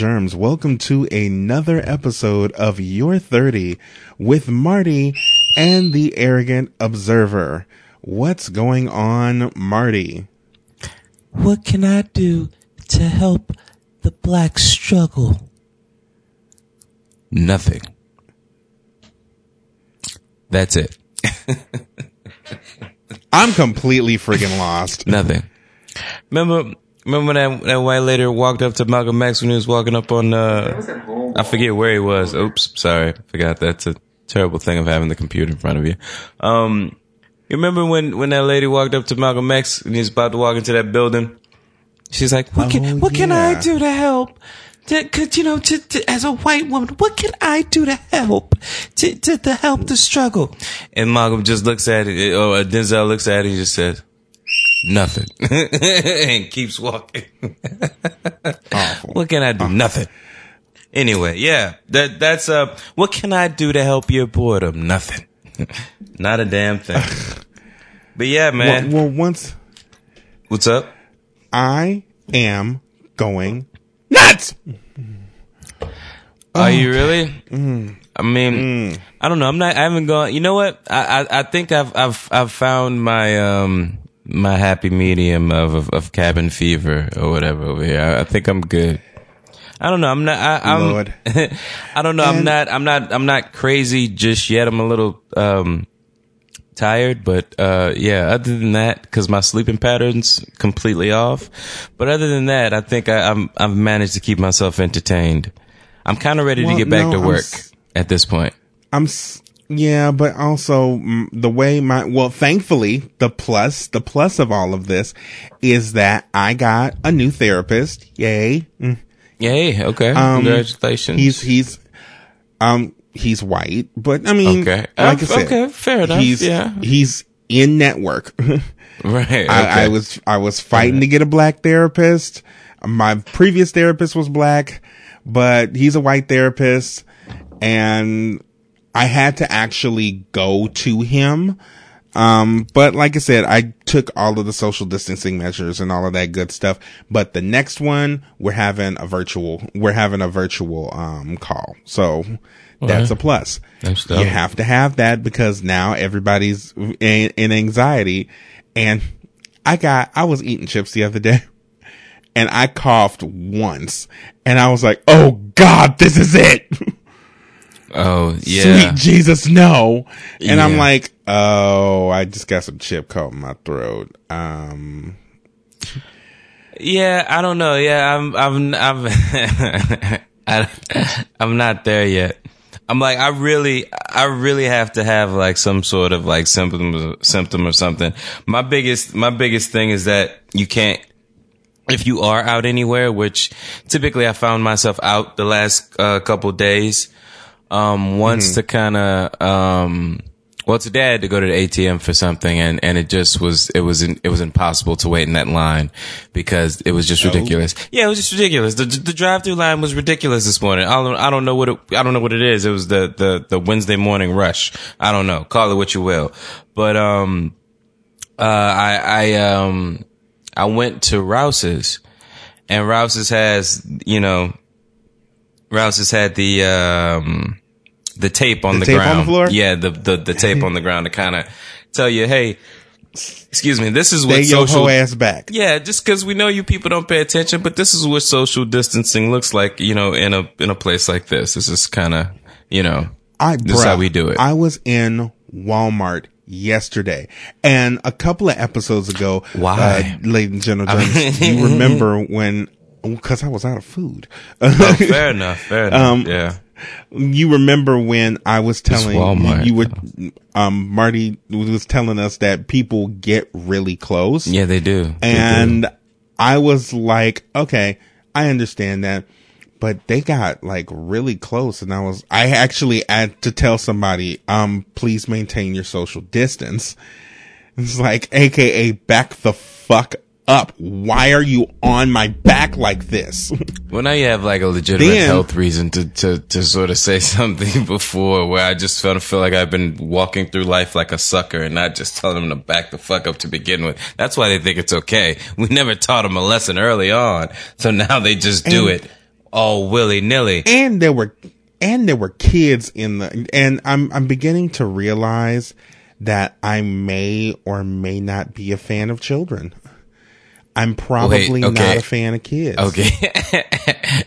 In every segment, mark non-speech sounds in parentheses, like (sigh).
ladies germs. Welcome to another episode of Your 30 with Marty and the Arrogant Observer. What's going on, Marty? What can I do to help the black struggle? Nothing. That's it. (laughs) I'm completely freaking lost. Nothing. Remember, remember that, that white lady walked up to Malcolm X when he was walking up on, uh, I forget where he was. Oops, sorry. Forgot that's a terrible thing of having the computer in front of you. Um, you remember when, when that lady walked up to Malcolm X and he's about to walk into that building? She's like, what can, Oh, What can I do to help? To, cause, you know, to, to, as a white woman, what can I do to help? To, to, to help the struggle? And Malcolm just looks at it, or Denzel looks at it and just says, nothing. (laughs) and keeps walking. Awful. What can I do? Nothing. Anyway, yeah, that, that's, uh, what can I do to help your boredom? Nothing. (laughs) Not a damn thing. (laughs) but yeah, man. Well, well, once What's up? I am going nuts. Are you really? I mean, I don't know. I'm not. I haven't gone. You know what? I I, I think I've I've I've found my um my happy medium of of, of cabin fever or whatever over here. I, I think I'm good. I don't know. I'm not. I, I'm. Lord. (laughs) I don't know. I'm not. I'm not. I'm not crazy just yet. I'm a little um tired, but uh yeah. Other than that, because my sleeping patterns completely off. But other than that, I think I, I'm I've managed to keep myself entertained. I'm kind of ready Well, to get back no, to work s- at this point. I'm s- yeah, but also mm, the way my well, thankfully, the plus, the plus of all of this is that I got a new therapist. Yay! Mm. Yay! Okay, Um, congratulations. He's he's um he's white, but I mean, Okay. like I Uh, said, okay, fair enough, He's yeah. he's in network. (laughs) right. Okay. I, I was I was fighting to get a black therapist. My previous therapist was black, but he's a white therapist, and I had to actually go to him. Um, but like I said, I took all of the social distancing measures and all of that good stuff. But the next one, we're having a virtual, we're having a virtual, um, call. So that's a plus. That's you have to have that because now everybody's in, in anxiety. And I got, I was eating chips the other day (laughs) and I coughed once and I was like, Oh God, this is it. (laughs) oh yeah. Sweet Jesus, no. And I'm like, oh, I just got some chip caught in my throat. Um, Yeah, I don't know. Yeah, I'm, I'm, I'm, (laughs) I, I'm not there yet. I'm like, I really, I really have to have like some sort of like symptom, symptom or something. My biggest, my biggest thing is that you can't, if you are out anywhere, which typically I found myself out the last uh, couple days, um, once to kind of, um, well, today I had to go to the ATM for something, and, and it just was it was in, it was impossible to wait in that line because it was just ridiculous. Yeah, it was just ridiculous. The the drive through line was ridiculous this morning. I don't I don't know what it, I don't know what it is. It was the the the Wednesday morning rush. I don't know. Call it what you will, but um, uh, I I um I went to Rouse's, and Rouse's has you know Rouse's had the um the tape on The the, tape on ground. the floor? Yeah, the the, the tape on the ground to kind of tell you, hey, excuse me, this is what your social ass back. yeah, just because we know you people don't pay attention, but this is what social distancing looks like, you know, in a in a place like this. This is kind of, you know, I, this is bruh, how we do it. I was in Walmart yesterday and a couple of episodes ago. Why? Uh, ladies and gentlemen, (laughs) you (laughs) remember when, cause I was out of food. oh, fair (laughs) enough, fair enough. Um, yeah, you remember when I was telling Walmart. you, you were, um, Marty was telling us that people get really close. yeah, they do. They do. And I was like, okay, I understand that, but they got like really close. And I was, I actually had to tell somebody, um, please maintain your social distance. It's like, AKA back the fuck up? Why are you on my back like this? (laughs) Well, now you have like a legitimate Then- health reason to, to, to sort of say (laughs) something before where I just felt feel like I've been walking through life like a sucker and not just telling them to back the fuck up to begin with. That's why they think it's okay. We never taught them a lesson early on, so now they just do And- it all willy nilly. and there were and there were kids in the and I'm I'm beginning to realize that I may or may not be a fan of children. (laughs) I'm probably okay. not a fan of kids. Okay.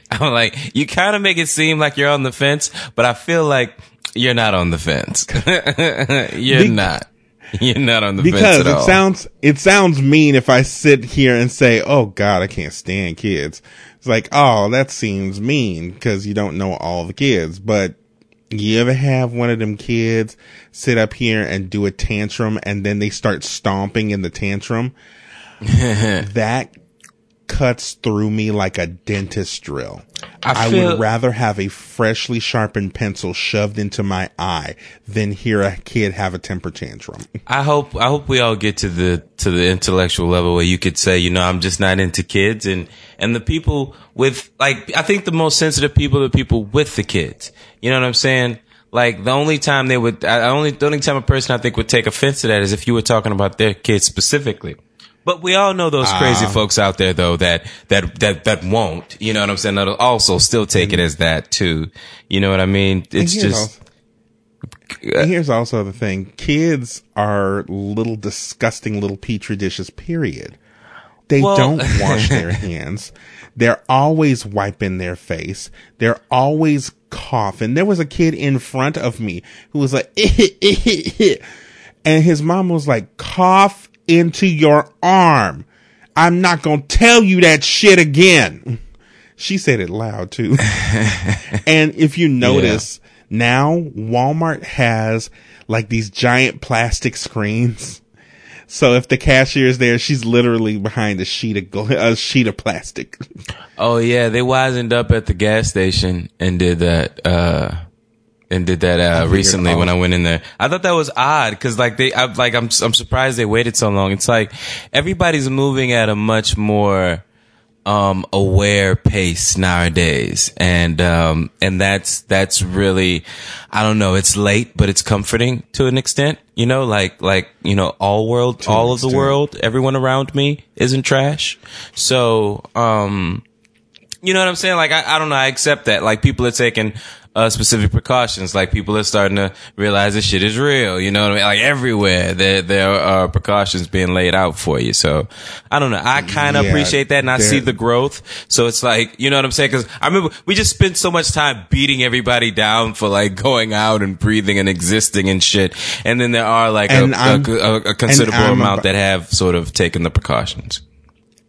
(laughs) I'm like, you kind of make it seem like you're on the fence, but I feel like you're not on the fence. (laughs) you're Be- not. You're not on the fence because it all. sounds it sounds mean if I sit here and say, "Oh God, I can't stand kids." It's like, oh, that seems mean because you don't know all the kids. But you ever have one of them kids sit up here and do a tantrum, and then they start stomping in the tantrum? (laughs) that cuts through me like a dentist drill. I I, would rather have a freshly sharpened pencil shoved into my eye than hear a kid have a temper tantrum. (laughs) I hope I hope we all get to the to the intellectual level where you could say, you know, I'm just not into kids and and the people with like I think the most sensitive people are the people with the kids. You know what I'm saying? Like the only time they would I only the only time a person I think would take offense to that is if you were talking about their kids specifically. But we all know those crazy ah. folks out there though that that that that won't. You know what I'm saying? That'll also still take it mm-hmm. as that too. You know what I mean? It's just also- here's also the thing: kids are little disgusting little petri dishes. Period. They Well- don't (laughs) wash their hands. They're always wiping their face. They're always coughing. There was a kid in front of me who was like, (laughs) and his mom was like, cough into your arm. I'm not gonna tell you that shit again. She said it loud too. (laughs) and if you notice now Walmart has like these giant plastic screens. So if the cashier is there, she's literally behind a sheet of a sheet of plastic. Oh yeah, they wisened up at the gas station and did that. uh and did that uh, recently when I went in there. I thought that was odd because like they, I, like I'm, I'm surprised they waited so long. It's like everybody's moving at a much more um aware pace nowadays, and um and that's that's really, I don't know. It's late, but it's comforting to an extent. You know, like like you know, all world, all of the world, everyone around me isn't trash. So um you know what I'm saying? Like, I, I don't know. I accept that. Like, people are taking uh, specific precautions. Like, people are starting to realize this shit is real. You know what I mean? Like, everywhere there there are precautions being laid out for you. So, I don't know. I kind of Yeah, appreciate that, and I see the growth. So it's like, you know what I'm saying? Because I remember we just spent so much time beating everybody down for like going out and breathing and existing and shit. And then there are like a, a, a, a considerable amount that have sort of taken the precautions.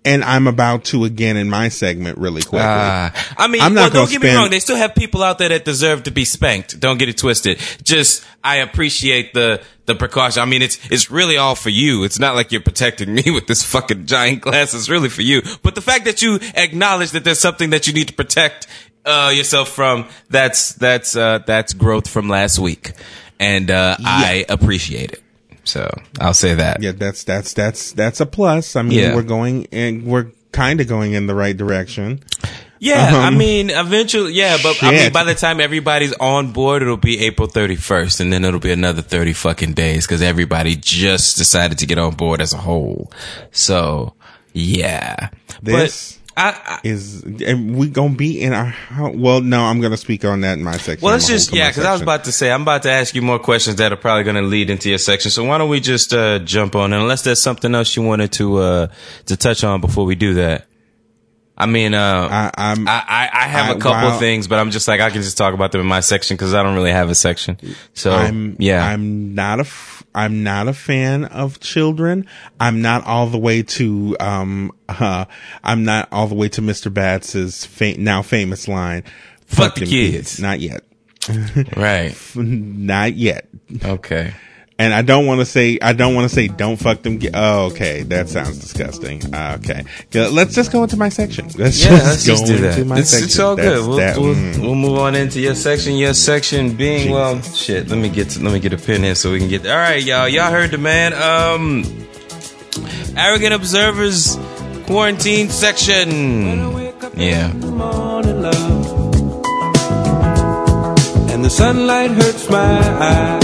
And I'm about to again in my segment really quickly. Ah, I mean, I'm not well, don't get me wrong. They still have people out there that deserve to be spanked. Don't get it twisted. Just, I appreciate the, the precaution. I mean, it's, it's really all for you. It's not like you're protecting (laughs) me with this fucking giant glass. It's really for you. But the fact that you acknowledge that there's something that you need to protect, uh, yourself from, that's, that's, uh, that's growth from last week. And, uh, I appreciate it. So I'll say that. yeah, that's that's that's that's a plus. I mean, Yeah. we're going and we're kind of going in the right direction. Yeah, I Um, mean, eventually, yeah, but I mean, by the time everybody's on board, it'll be April 31st, and then it'll be another 30 fucking days because everybody just decided to get on board as a whole. So, yeah. This- but I, I Is and we gonna be in our house? Well, no, I'm gonna speak on that in my section. well, let's just, hold to my yeah, because I was about to say, I'm about to ask you more questions that are probably to lead into your section. So why don't we just uh, jump on, unless there's something else you wanted to uh, to touch on before we do that. I mean, uh, I, I'm I, I, have I- a couple while- things, but I'm just like I can just talk about them in my section because I don't really have a section. So I'm yeah, I'm not a f- I'm not a fan of children. I'm not all the way to um (laughs) uh I'm not all the way to Mr. Batts's fa- now famous line. Fuck the them kids." Not yet. (laughs) right. Not yet. Okay. And I don't want to say I don't want to say don't fuck them. Ki-. Oh, okay, that sounds disgusting. Uh, okay, let's just go into my section. Let's Yeah, just let's go just do that. my It's, section. it's all That's good. We'll, that- we'll, mm. we'll move on into your section. Your section being well, shit. Let me get to, let me get a pen here so we can get. All right, y'all. Y'all heard the man. Um, arrogant observers quarantine section. Yeah. morning, love. And the sunlight hurts my eyes.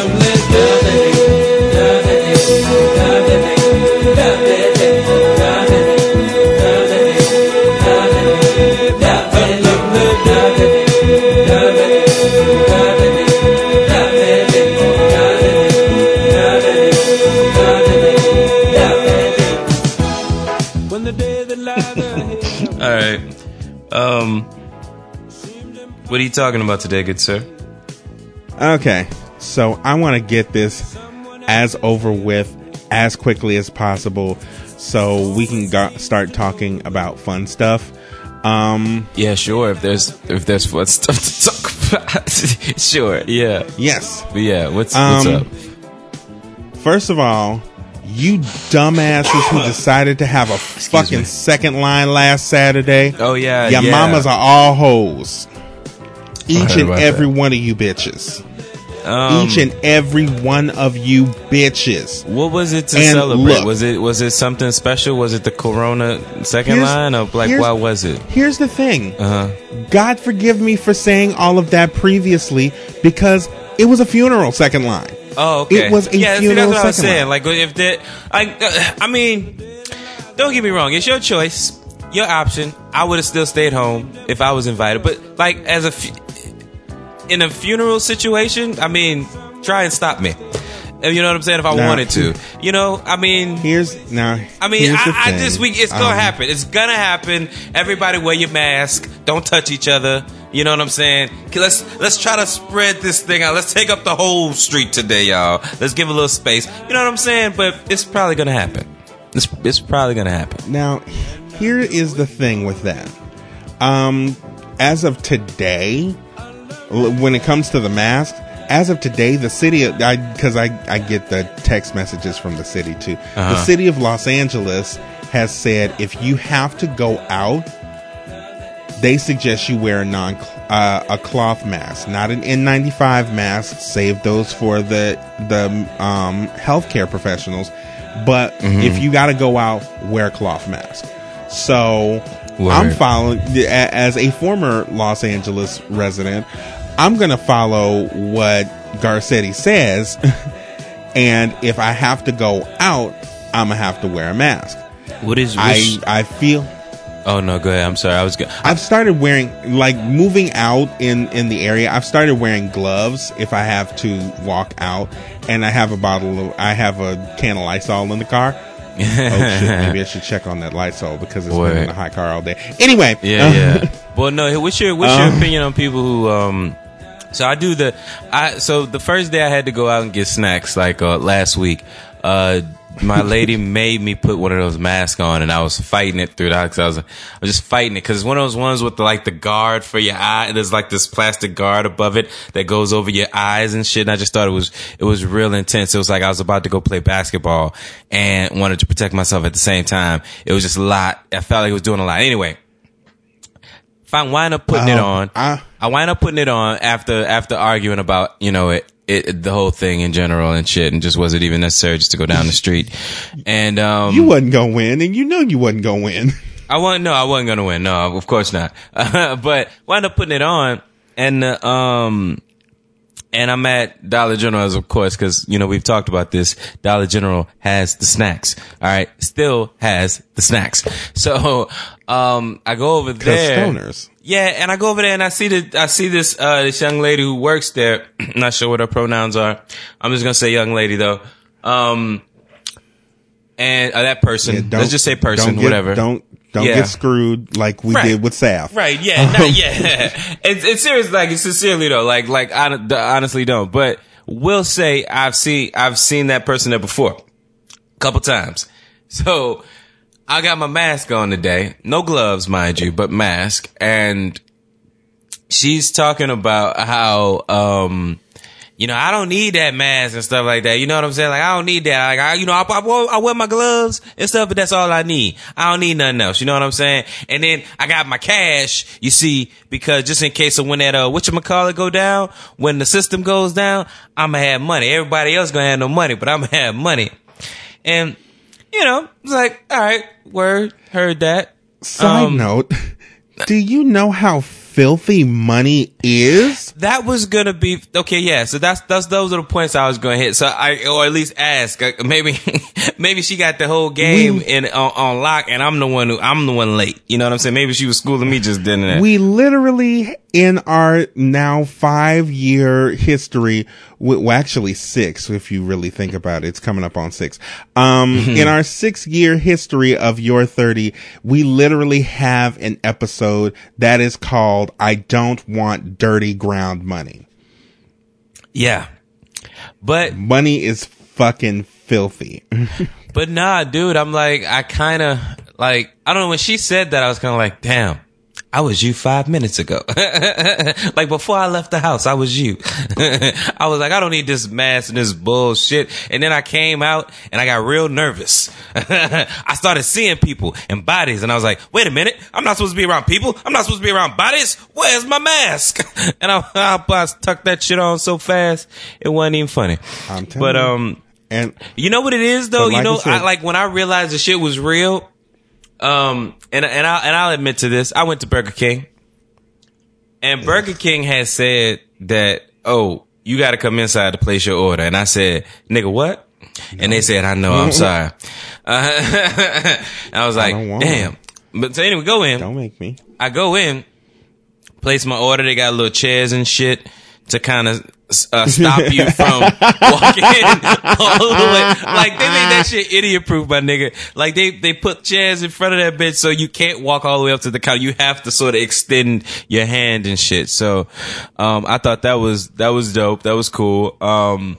are you talking about today, good sir? Okay, so I want to get this as over with as quickly as possible, so we can go- start talking about fun stuff. Um, Yeah, sure. If there's if there's fun stuff to talk about, (laughs) sure. Yeah, yes. but yeah. What's what's Um, up? First of all, you dumbasses who decided to have a fucking me. second line last Saturday. Oh yeah, Your yeah. mamas are all hoes. Each and every that. one of you bitches. Um, Each and every one of you bitches. What was it to And celebrate? look. was it was it something special? Was it the Corona second line, or like here's- why was it? Here's the thing. Uh huh. God forgive me for saying all of that previously because it was a funeral second line. Oh, okay. It was a yeah, see, funeral that's what I was second saying. line. Like if that, I, uh, I mean, don't get me wrong. It's your choice, your option. I would have still stayed home if I was invited. But like as a, fu- in a funeral situation, I mean, try and stop me. You know what I'm saying? If I Nah. wanted to, you know, I mean, Here's now. I mean, I, I this week it's gonna Um, happen. It's gonna happen. Everybody wear your mask. Don't touch each other. You know what I'm saying? Let's let's try to spread this thing out. Let's take up the whole street today, y'all. Let's give a little space. You know what I'm saying? But it's probably gonna happen. It's it's probably gonna happen. Now, here is the thing with that. Um, as of today, when it comes to the mask, as of today, the city, because I I get the text messages from the city too. The Uh-huh. city of Los Angeles has said if you have to go out, they suggest you wear a non uh, a cloth mask, not an N95 mask. Save those for the the um, healthcare professionals. But Mm-hmm. if you got to go out, wear a cloth mask. So Word. I'm following as a former Los Angeles resident. I'm gonna follow what Garcetti says, (laughs) and if I have to go out, I'm gonna have to wear a mask. What is? I I feel. oh no, go ahead. I'm sorry. I was. Go- I've started wearing like moving out in in the area. I've started wearing gloves if I have to walk out, and I have a bottle of I have a can of Lysol in the car. (laughs) oh shit! Maybe I should check on that Lysol because it's been in the high car all day. Anyway, Yeah, uh, yeah. Well, no. What's your what's your (laughs) Um, opinion on people who um? So I do the I so the first day I had to go out and get snacks like uh, last week. Uh, my (laughs) lady made me put one of those masks on, and I was fighting it through the house. I was I was just fighting it because it's one of those ones with the, like the guard for your eye. And there's like this plastic guard above it that goes over your eyes and shit. And I just thought it was it was real intense. It was like I was about to go play basketball and wanted to protect myself at the same time. It was just a lot. I felt like it was doing a lot. Anyway, if I wind up putting it on, I- I wind up putting it on after after arguing about you know it, it the whole thing in general and shit, and just was it even necessary just to go down the street? And um, you wasn't gonna win, and you know you wasn't gonna win. (laughs) I wasn't no, I wasn't gonna win. No, of course not. (laughs) but wind up putting it on, and uh, um, and I'm at Dollar General, as of course, because you know we've talked about this. Dollar General has the snacks. All right, still has the snacks. (laughs) So um, I go over there. stoners. Yeah, and I go over there and I see the I see this uh this young lady who works there. (clears throat) Not sure what her pronouns are. I'm just gonna say young lady though. Um, and uh, that person. Yeah, let's just say person, don't whatever. Don't don't Yeah. get screwed like we Right. did with Saf. Right? Yeah, not, yeah. (laughs) it's it's serious. Like it's sincerely though. Like like I honestly don't. But will say I've seen I've seen that person there before, a couple times. (laughs) So I got my mask on today. No gloves, mind you, but mask. And she's talking about how, um, you know, I don't need that mask and stuff like that. You know what I'm saying? Like, I don't need that. Like, I, you know, I, I, wear- I wear my gloves and stuff, but that's all I need. I don't need nothing else. You know what I'm saying? And then I got my cash, you see, because just in case of when that, uh, whatchamacallit go down, when the system goes down, I'ma have money. Everybody else gonna have no money, but I'ma have money. And, you know, it's like, all right, word, heard that. Side Um, note, (laughs) do you know how filthy money is? That was gonna be okay. Yeah, so that's that's those are the points I was gonna hit. So I or at least ask. Uh, Maybe (laughs) maybe she got the whole game We- in on, on lock, and I'm the one who I'm the one late. You know what I'm saying? Maybe she was schooling me just then and there. We literally, in our now five year history, well, actually six, if you really think about it, it's coming up on six. Um, in our six year history of Your 30, we literally have an episode that is called I Don't Want Dirty Ground Money. yeah, but Money is fucking filthy. (laughs) but nah, dude. I'm like I kind of like I don't know when she said that I was kind of like damn. I was you five minutes ago. (laughs) like before I left the house, I was you. (laughs) I was like, I don't need this mask and this bullshit. And then I came out and I got real nervous. (laughs) I started seeing people and bodies and I was like, wait a minute. I'm not supposed to be around people. I'm not supposed to be around bodies. Where's my mask? and I, I, I tucked that shit on so fast. It wasn't even funny. I'm telling But, you. um, and you know what it is though? Like you know, I said- I, like when I realized the shit was real. Um, and and I and I'll admit to this. I went to Burger King, and Burger King has said that oh, you got to come inside to place your order. And I said, nigga, what? And they said, I know, I'm sorry. Uh, (laughs) (laughs) I was like, want damn. But so anyway, go in. don't make me. I go in, place my order. They got little chairs and shit to kind of uh, stop you from (laughs) walking all the way. Like they made that shit idiot proof, my nigga. Like they they put chairs in front of that bitch so you can't walk all the way up to the counter. You have to sort of extend your hand and shit. So um, I thought that was that was dope. That was cool. Um,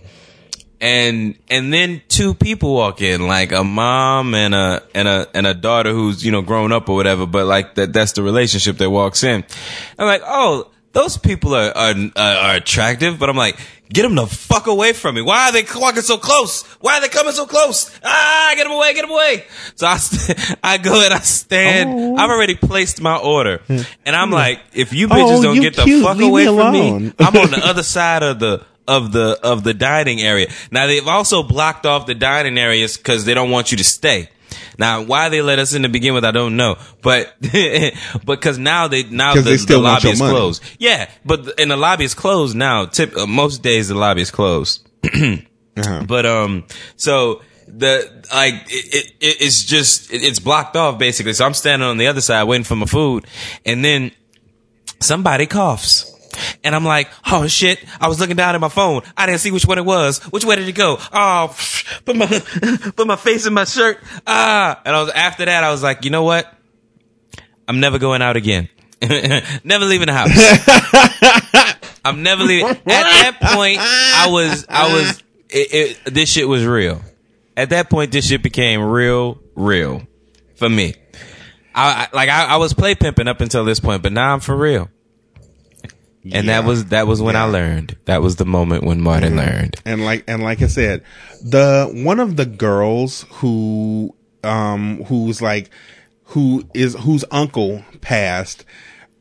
and and then two people walk in, like a mom and a and a and a daughter who's you know grown up or whatever. But like that that's the relationship that walks in. I'm like, oh, those people are are, are, are attractive, but I'm like. Get them the fuck away from me. Why are they walking so close? Why are they coming so close? Ah, get them away, get them away. So I, st- (laughs) I go and I stand. Oh. I've already placed my order. And I'm like, if you bitches Oh, don't you get the fuck Leave away me from me. I'm on the (laughs) other side of the of the of the dining area. Now they've also blocked off the dining areas because they don't want you to stay. Now, why they let us in to begin with, I don't know. But (laughs) because now they now the, they the lobby is money. closed. Yeah, but and the lobby is closed now. Tip uh, most days the lobby is closed. (clears throat) Uh-huh. But um, so the like it, it it's just it, it's blocked off basically. So I'm standing on the other side waiting for my food, and then somebody coughs. And I'm like, oh shit! I was looking down at my phone. I didn't see which one it was. Which way did it go? Oh, (laughs) put my (laughs) put my face in my shirt. Ah! And I was after that. I was like, you know what? I'm never going out again. (laughs) never leaving the house. I'm never leaving. At that point, I was, I was, it, it, this shit was real. At that point, this shit became real, real for me. I, I like, I, I was play pimping up until this point, but now I'm for real. And that was, that was when I learned. That was the moment when Martin learned. and like and like I said, the one of the girls who um who's like who is whose uncle passed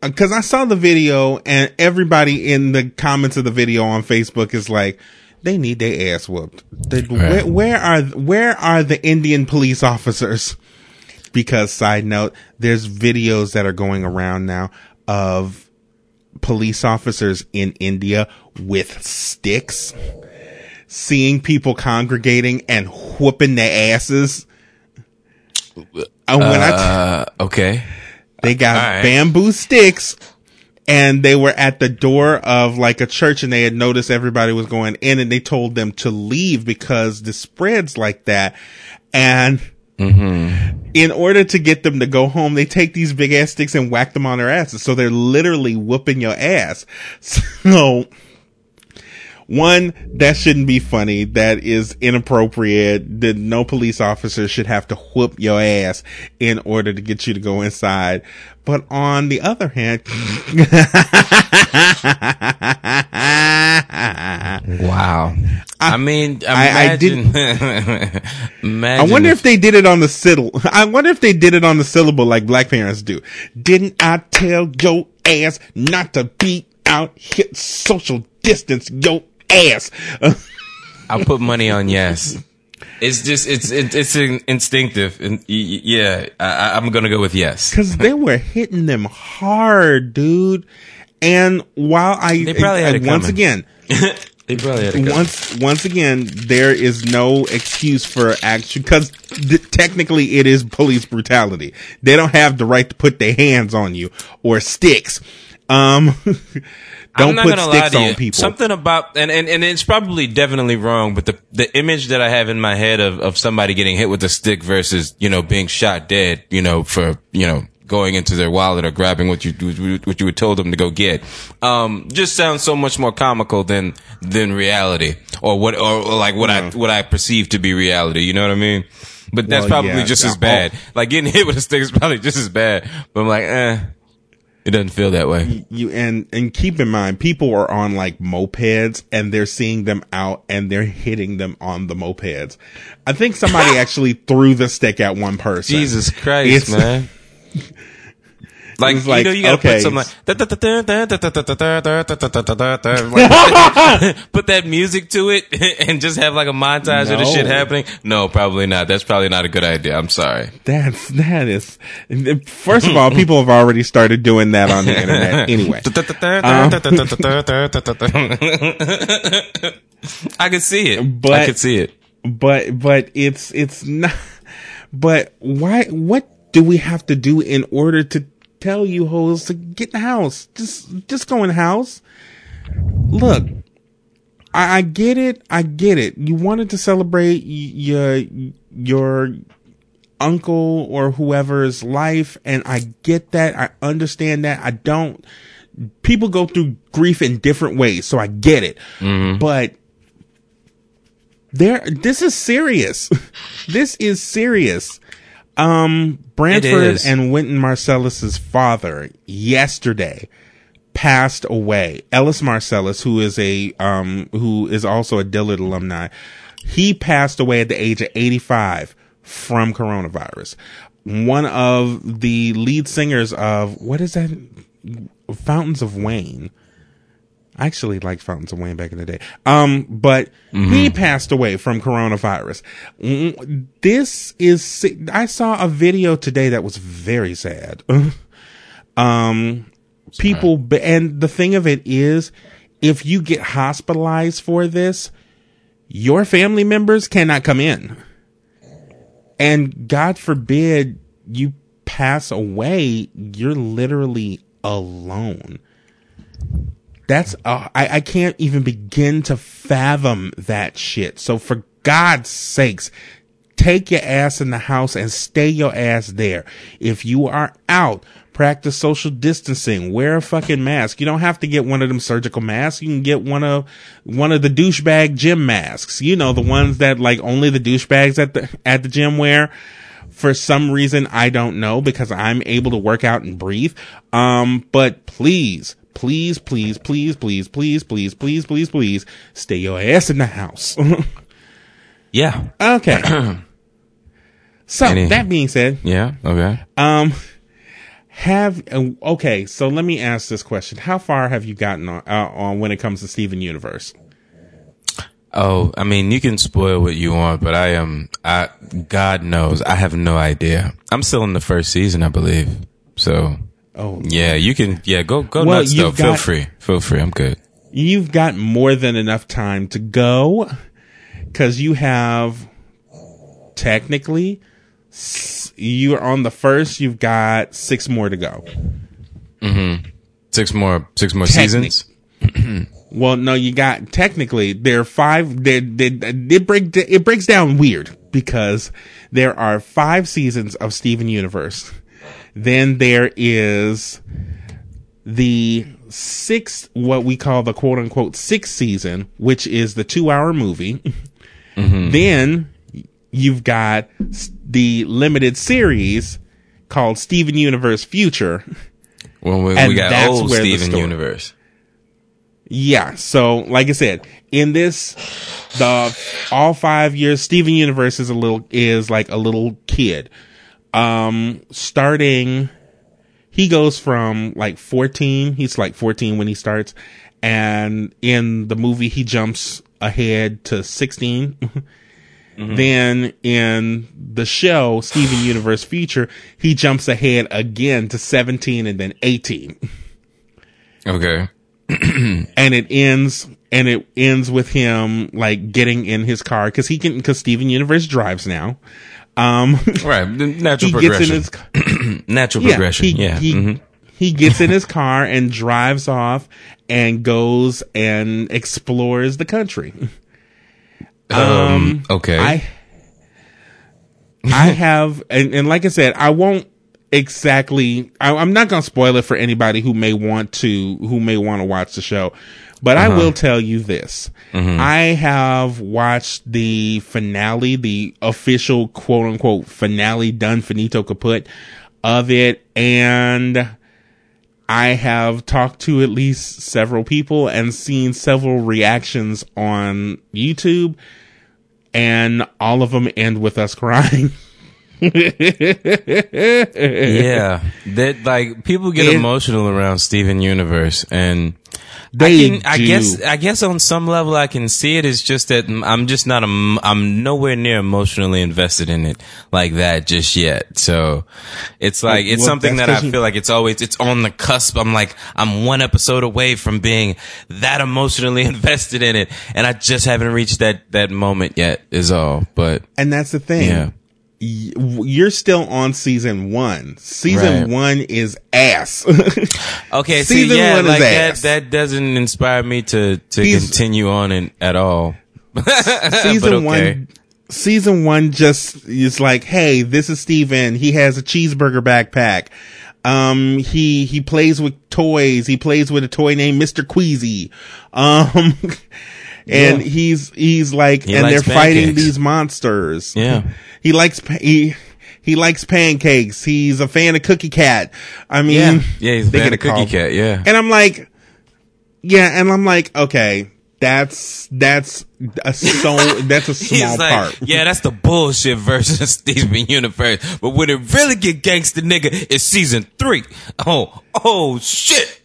because I saw the video and everybody in the comments of the video on Facebook is like they need their ass whooped. They, where, where are where are the Indian police officers? Because side note, there's videos that are going around now of police officers in India with sticks, seeing people congregating and whooping their asses. And when I t- Uh, okay. they got right. bamboo sticks and they were at the door of like a church and they had noticed everybody was going in and they told them to leave because the spreads like that. And Mm-hmm. in order to get them to go home, they take these big ass sticks and whack them on their asses. So they're literally whooping your ass. (laughs) So one that shouldn't be funny. That is inappropriate. That no police officer should have to whoop your ass in order to get you to go inside. But on the other hand, Wow. I, mean, I- I imagine. (laughs) imagine I wonder if they did it on the syllable. I wonder if they did it on the syllable like black parents do. Didn't I tell your ass not to be out here social distance your ass? (laughs) I'll put money on yes. It's just it's it, it's in- instinctive, and y- y- yeah, I, I- I'm gonna go with yes. Cause they were hitting them hard, dude. And while I, They probably had it once again, (laughs) They probably had a gun. once once again there is no excuse for action because th- technically it is police brutality they don't have the right to put their hands on you or sticks um (laughs) don't I'm not put sticks to on people Something about and, and and it's probably definitely wrong, but the the image that I have in my head of of somebody getting hit with a stick versus you know being shot dead, you know, for you know going into their wallet or grabbing what you what you had told them to go get, um, just sounds so much more comical than than reality or what or, like what I what I perceive to be reality. You know what I mean? But that's Well, probably yeah. just as bad. Like getting hit with a stick is probably just as bad. But I'm like, eh, it doesn't feel that way. you and and keep in mind people are on like mopeds and they're seeing them out and they're hitting them on the mopeds i think somebody (laughs) actually threw the stick at one person Jesus Christ, It's- man. Like, like, you know, you gotta okay. put some like, put that music to it and just have like a montage of the shit happening. No, probably not. That's probably not a good idea. I'm sorry. That's that is. First of all, people have already started doing that on the internet anyway. I could see it. But, I could see it. But but it's it's not. But why? What do we have to do in order to tell you hoes to get in the house? Just just go in the house. Look, I, I get it. I get it. You wanted to celebrate y- your your uncle or whoever's life, and I get that. I understand that. I don't. People go through grief in different ways, so I get it. But there, this is serious. (laughs) this is serious. Um, Branford is. and Wynton Marsalis's father yesterday passed away. Ellis Marcellus, who is a um, who is also a Dillard alumni, he passed away at the age of 85 from coronavirus. One of the lead singers of what is that? Fountains of Wayne. I actually liked Fountains of Wayne back in the day. Um, but he passed away from coronavirus. Mm, This is, I saw a video today that was very sad. (laughs) um, people, and the thing of it is, if you get hospitalized for this, your family members cannot come in. And God forbid you pass away, you're literally alone that's uh, I, I can't even begin to fathom that shit. So for God's sakes, take your ass in the house and stay your ass there. If you are out, practice social distancing, wear a fucking mask. You don't have to get one of them surgical masks. You can get one of one of the douchebag gym masks. You know, the ones that like only the douchebags at the at the gym wear for some reason I don't know because I'm able to work out and breathe. Um, but please, please, please, please, please, please, please, please, please, please, stay your ass in the house. (laughs) Yeah. okay. (clears throat) So Any- that being said, Yeah. Okay. um, have uh, okay. So let me ask this question: How far have you gotten on, uh, on when it comes to Steven Universe? Oh, I mean, you can spoil what you want, but I am, I, God knows, I have no idea. I'm still in the first season, I believe. So, Oh, yeah, you can, yeah, go, go Well, nuts though. you've Feel free. Feel free. I'm good. you've got more than enough time to go because you have technically you're on the first you've got six more to go Hmm. Six more, six more Technic- seasons. (clears throat) well no you got technically there are five they, they, it break it breaks down weird because there are five seasons of steven universe then there is the sixth, what we call the quote unquote sixth season, which is the two hour movie. (laughs) Mm-hmm. Then you've got the limited series called Steven Universe Future. When we, we got old Steven Universe. Yeah. So, like I said, in this, the all five years, Steven Universe is a little is like a little kid. Um, starting, he goes from like fourteen. He's like fourteen when he starts, and in the movie, he jumps ahead to 16 (laughs) Then in the show, Steven Universe Future, he jumps ahead again to 17 and then 18 (laughs) Okay. (clears throat) and it ends and it ends with him like getting in his car because he can because Steven Universe drives now. Um, Right. (laughs) Natural he gets in progression. his (clears throat) Natural yeah, progression. he, yeah. he, mhm. he gets in his car and drives off and goes and explores the country. Um, okay. I I have and, and like I said, I won't exactly I, I'm not gonna spoil it for anybody who may want to who may want to watch the show. But I will uh-huh. tell you this. Mm-hmm. I have watched the finale, the official quote unquote finale done finito kaput of it and I have talked to at least several people and seen several reactions on YouTube, and all of them end with us crying. (laughs) yeah. That like people get It- emotional around Steven Universe and They I, can, I guess I guess on some level I can see it. It's just that I'm just not a, I'm nowhere near emotionally invested in it like that just yet. So it's like it's Well, something that I feel like it's always it's on the cusp. I'm like I'm one episode away from being that emotionally (laughs) invested in it, and I just haven't reached that that moment yet. Is all. But And that's the thing. yeah. Y- You're still on season one. Season Right. one is ass. (laughs) Okay, see, Season yeah, one is like that, ass. that doesn't inspire me to, to He's- continue on in, at all. (laughs) season okay. one season one just is like hey this is steven he has a cheeseburger backpack um he he plays with toys he plays with a toy named mr queasy um (laughs) and he's he's like He and they're fighting these monsters Yeah. he likes he he likes pancakes he's a fan of cookie cat i mean Yeah, yeah, he's a fan of Cookie call. Cat, yeah. and i'm like yeah and i'm like okay that's that's a so (laughs) that's a small like, part yeah, that's the bullshit version of Steven Universe. But when it really get gangster, nigga, it's season three. Oh, oh shit.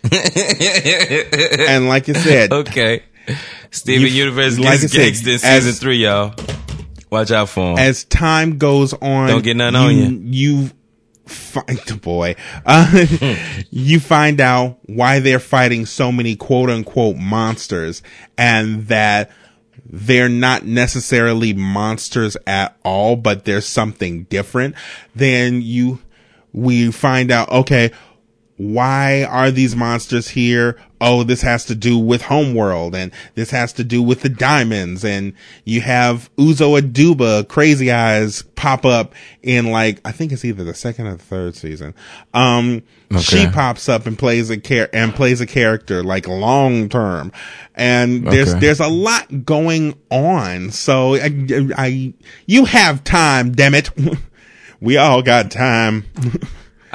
and like I said, (laughs) okay. (laughs) Steven You- Universe like gets gangster in as- season three, y'all. Watch out for him. as time goes on, Don't get nothing on you. You find (laughs) boy, uh, (laughs) you find out why they're fighting so many quote unquote monsters, and that they're not necessarily monsters at all, but there's something different. Then you, we find out, okay, why are these monsters here? Oh, this has to do with Homeworld and this has to do with the diamonds. And you have Uzo Aduba, Crazy Eyes pop up in like, I think it's either the second or the third season. Um, she pops up and plays a char- and plays a character like long term. And there's, Okay. there's a lot going on. So I, I, you have time, damn it. (laughs) we all got time. (laughs)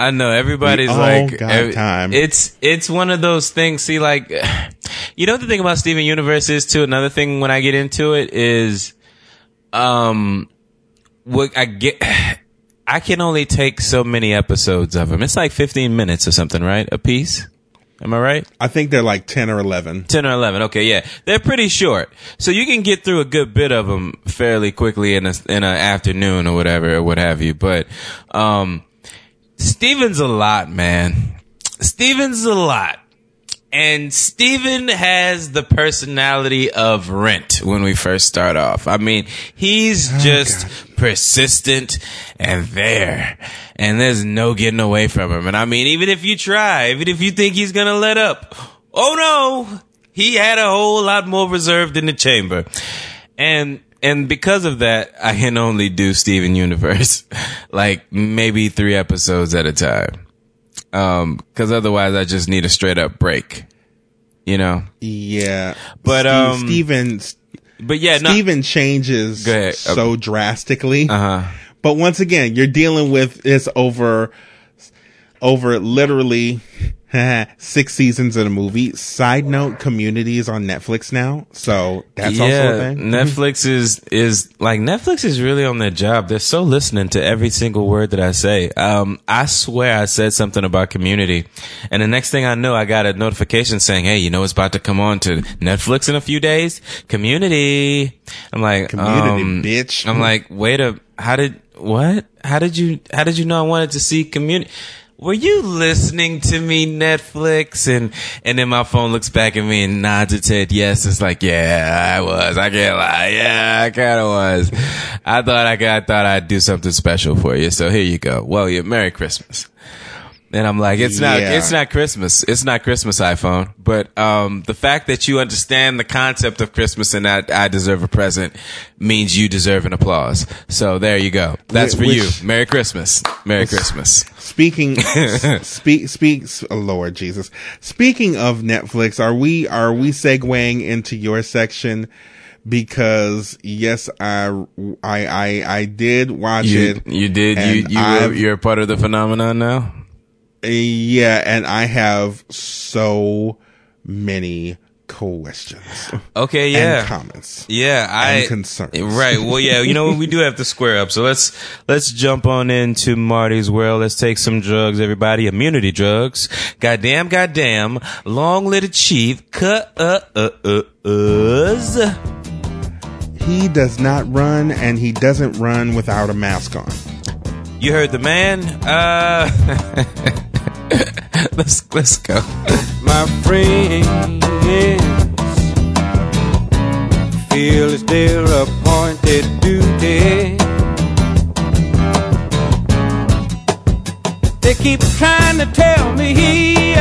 I know everybody's We like every- time. It's it's one of those things. See, like (sighs) you know the thing about Steven Universe is too. Another thing when I get into it is, um, what I get. (sighs) I can only take so many episodes of them. It's like 15 minutes or something, right? A piece. Am I right? I think they're like 10 or 11. 10 or 11. Okay, yeah. They're pretty short. So you can get through a good bit of them fairly quickly in a, in an afternoon or whatever or what have you. But, um, Steven's a lot, man. Steven's a lot. And Steven has the personality of Rent when we first start off. I mean, he's oh, just persistent and there. And there's no getting away from him. And I mean, even if you try, even if you think he's gonna let up, oh no! He had a whole lot more reserved in the chamber. And and because of that, I can only do Steven Universe (laughs) like maybe three episodes at a time. Um, cause otherwise I just need a straight up break. you know. Yeah. But, um, Steven, But yeah, no. Steven changes Go ahead. so drastically. Uh huh. But once again, you're dealing with this over, over literally (laughs) six seasons of a movie. Side note, Community is on Netflix now, so that's also a thing. (laughs) Netflix is is like Netflix is really on their job. They're so listening to every single word that I say. Um, I swear I said something about community, and the next thing I know, I got a notification saying, "Hey, you know it's about to come on to Netflix in a few days." Community. I'm like, Community, um, bitch. I'm like, wait a, how did what? How did you? How did you know I wanted to see community? Were you listening to me, Netflix? And and then my phone looks back at me and nods its head. Yes, it's like, yeah, I was. I can't lie. Yeah, I kind of was. I thought I, I thought I'd do something special for you. So here you go. Well, yeah, Merry Christmas. And I'm like, it's not, Yeah. it's not Christmas. It's not Christmas iPhone. But, um, the fact that you understand the concept of Christmas and that I deserve a present means you deserve an applause. So there you go. That's for Which- you. Merry Christmas. Merry Christmas. Speaking, (laughs) speak, speaks, oh Lord Jesus. Speaking of Netflix, are we, are we segueing into your section? Because yes, I, I, I, I did watch You, it. you did, you, you were, you're a part of the phenomenon now? Yeah, and I have so many questions Okay, yeah. and comments. Yeah, I and concerns. Right. Well, yeah. You know what? We do have to square up. So let's let's jump on into Marty's world. Let's take some drugs, everybody. Immunity drugs. Goddamn, goddamn. Long chief. Uh. Uh. Uh. Uhs. He does not run, and he doesn't run without a mask on. You heard the man. Uh. (laughs) (laughs) let's let's go. my friends their appointed duty. They keep trying to tell me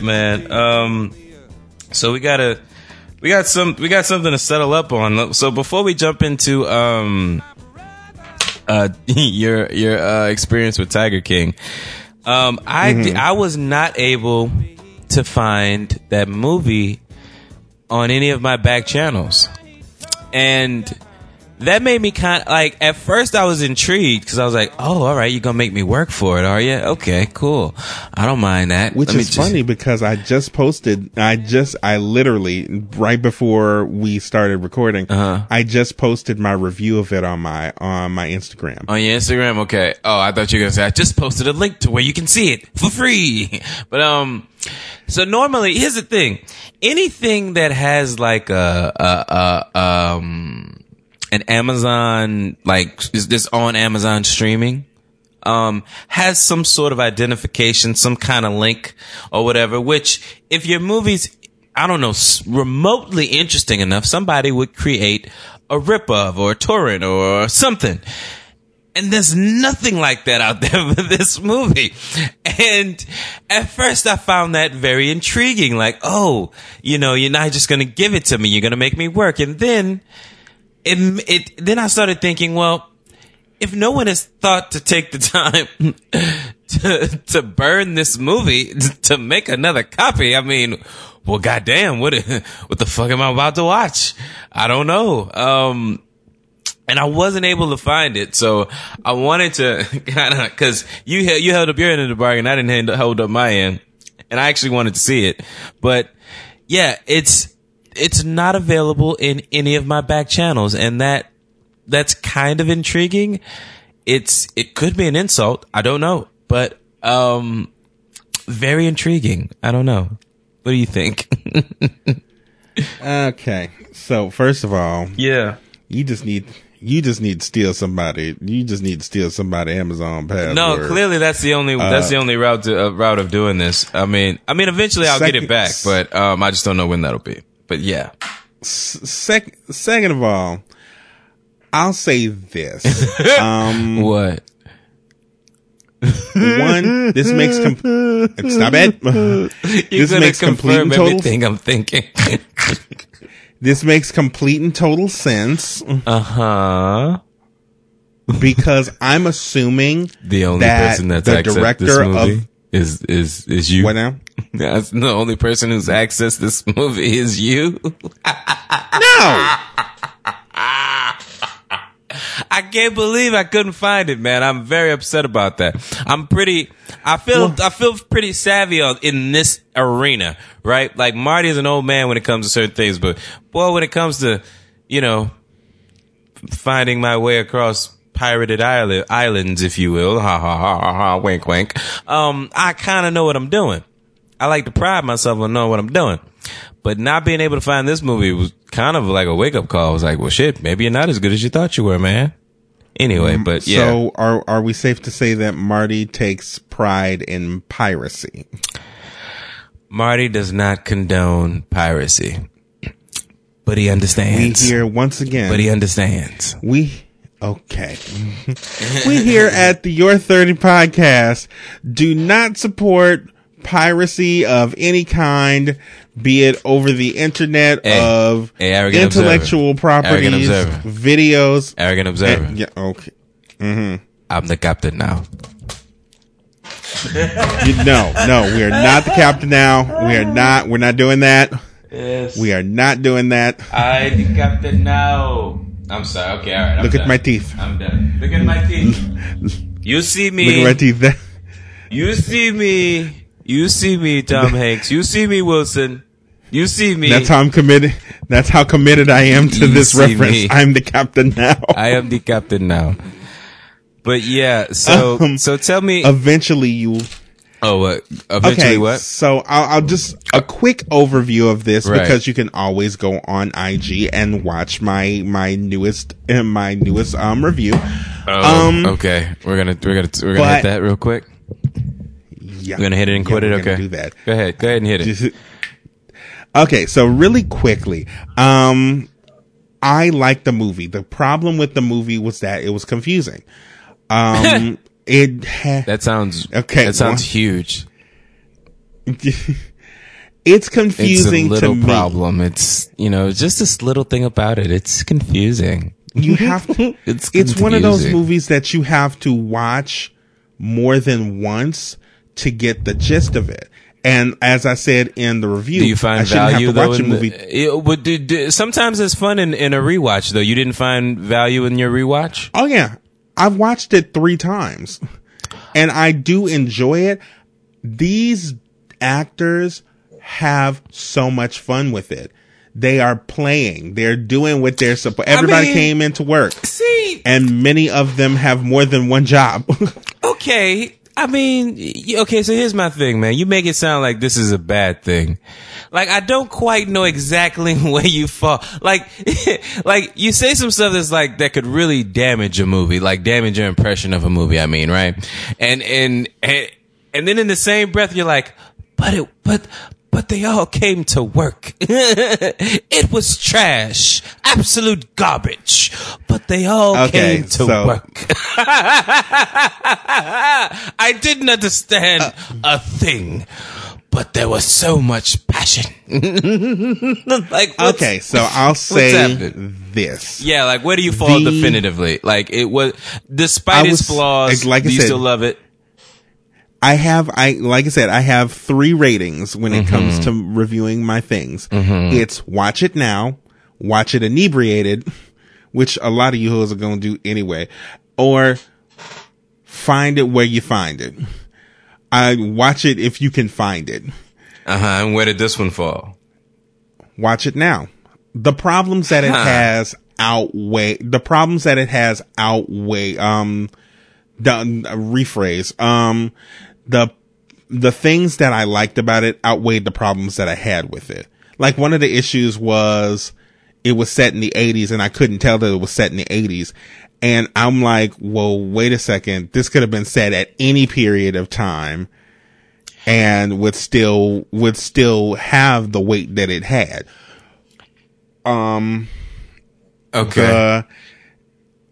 Right, man. Um, so we gotta, we got some, we got something to settle up on. So before we jump into um, uh, (laughs) your your uh, experience with Tiger King, um, I di- I was not able to find that movie on any of my back channels, and that made me kind of like at first I was intrigued because I was like, oh, all right, you're gonna make me work for it, are you? Okay, cool. I don't mind that. Which Let is just- funny because I just posted, I just, I literally, right before we started recording, Uh-huh. I just posted my review of it on my, on my Instagram. On your Instagram, okay. Oh, I thought you were gonna say I just posted a link to where you can see it for free. (laughs) But um, so normally here's the thing: anything that has like a, a, a um an Amazon like is this on Amazon streaming? um, has some sort of identification, some kind of link or whatever, which if your movie's, I don't know, remotely interesting enough, somebody would create a rip of or a torrent or something. And there's nothing like that out (laughs) there for this movie. And at first I found that very intriguing. Like, oh, you know, you're not just going to give it to me. You're going to make me work. And then it, it, then I started thinking, well, if no one has thought to take the time (laughs) to to burn this movie (laughs) to make another copy, I mean, well, goddamn, what (laughs) what the fuck am I about to watch? I don't know. Um, and I wasn't able to find it, so I wanted to kind of because you you held up your end of the bargain, I didn't hold up my end, and I actually wanted to see it, but yeah, it's it's not available in any of my back channels, and that that's kind of intriguing. It's it could be an insult. I don't know, but um, very intriguing. I don't know. What do you think? (laughs) Okay. So first of all, yeah. You just need you just need to steal somebody. You just need to steal somebody Amazon password. No, clearly that's the only that's Uh, the only route to, uh, route of doing this. I mean, I mean, eventually I'll get it back, but um, I just don't know when that'll be. But yeah, Sec- second of all, I'll say this. (laughs) um, what? one, this makes com- stop it. (laughs) This makes complete and total. everything I'm thinking. (laughs) This makes complete and total sense uh huh. because I'm assuming The only that person that's the director of is is is you. what now? (laughs) That's the only person who's accessed this movie is you. (laughs) No, I can't believe I couldn't find it, man. I'm very upset about that. I'm pretty. I feel. I feel pretty savvy in this arena, right? Like Marty is an old man when it comes to certain things, but boy, when it comes to, you know, finding my way across pirated island, islands, if you will, ha ha ha ha ha, wink wink. Um, I kind of know what I'm doing. I like to pride myself on knowing what I'm doing. But not being able to find this movie was kind of like a wake up call. I was like, well, shit, maybe you're not as good as you thought you were, man. Anyway, mm-hmm. but yeah. So are are we safe to say that Marty takes pride in piracy? Marty does not condone piracy, but he understands. We here once again. but he understands. we okay. (laughs) we here at the Your Thirty podcast do not support piracy of any kind, be it over the internet Hey. of Hey, arrogant intellectual properties, observer. videos. Arrogant observer. and- yeah, okay. Mm-hmm. I'm the captain now. You, no, no, we are not the captain now. We are not. We're not doing that. Yes. We are not doing that. I the captain now. I'm sorry. Okay, all right. I'm Look at done. my teeth. I'm done. Look at my teeth. (laughs) You see me. Look at my teeth. (laughs) You see me. You see me, Tom (laughs) Hanks. You see me, Wilson. You see me. That's how I'm committed. That's how committed I am to You this reference. me. I'm the captain now. I am the captain now. But yeah, so Um, so tell me. Eventually, you. oh, what? Eventually, Okay, what? so I'll, I'll just a quick overview of this Right. because you can always go on IG and watch my my newest uh, my newest um review. Oh, um, okay, we're gonna we're gonna we're gonna but- hit that real quick. Yeah, We're gonna hit it and Yeah, quit we're it. Okay, do that. Go ahead. Go ahead and hit it. okay, so really quickly, um, I like the movie. The problem with the movie was that it was confusing. Um, (laughs) it ha- That sounds Okay, That sounds well- huge. (laughs) it's It's a confusing little to me. problem. It's you know just this little thing about it. It's confusing. You have (laughs) to. It's it's one of those movies that you have to watch more than once to get the gist of it. And as I said in the review, Do you I find shouldn't value have to though? watch a movie. the, it, would do, do, sometimes it's fun in, in a rewatch though. You didn't find value in your rewatch. Oh yeah, I've watched it three times, and I do enjoy it. These actors have so much fun with it. They are playing. They're doing what they're supposed. Everybody mean- came into work, See, and many of them have more than one job. (laughs) okay. I mean, okay, so here's my thing, man. You make it sound like this is a bad thing. Like, I don't quite know exactly (laughs) where you fall. Like, (laughs) like, you say some stuff that's like, that could really damage a movie, like damage your impression of a movie, I mean, right? And, and, and, and then in the same breath, you're like, but it, but, but they all came to work. (laughs) it was trash, absolute garbage, but they all Okay, came to so- work. (laughs) I didn't understand Uh, a thing, but there was so much passion. (laughs) like, okay, so I'll say this. yeah, like where do you fall The- definitively? Like it was, despite its flaws, like I do you said- still love it? I have, I, like I said, I have three ratings when it comes to reviewing my things. It's watch it now, watch it inebriated, which a lot of you hoes are going to do anyway, or find it where you find it. I watch it if you can find it. Uh huh. And where did this one fall? Watch it now. The problems that it Huh. has outweigh, the problems that it has outweigh, um, done rephrase. Um, the the things that I liked about it outweighed the problems that I had with it. Like one of the issues was it was set in the 80s and I couldn't tell that it was set in the 80s. And I'm like, well, wait a second. This could have been set at any period of time and would still, would still have the weight that it had. Um, okay. the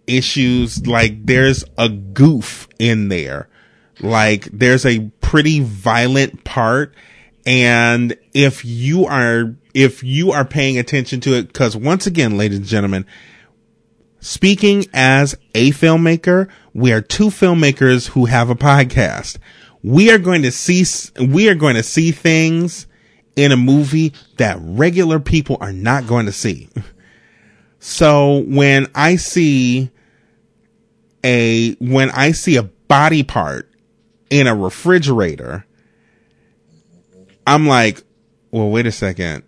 issues like there's a goof in there like there's a pretty violent part and if you are if you are paying attention to it because once again ladies and gentlemen speaking as a filmmaker we are two filmmakers who have a podcast. We are going to see we are going to see things in a movie that regular people are not going to see. So when I see a, when I see a body part in a refrigerator, I'm like, well, wait a second.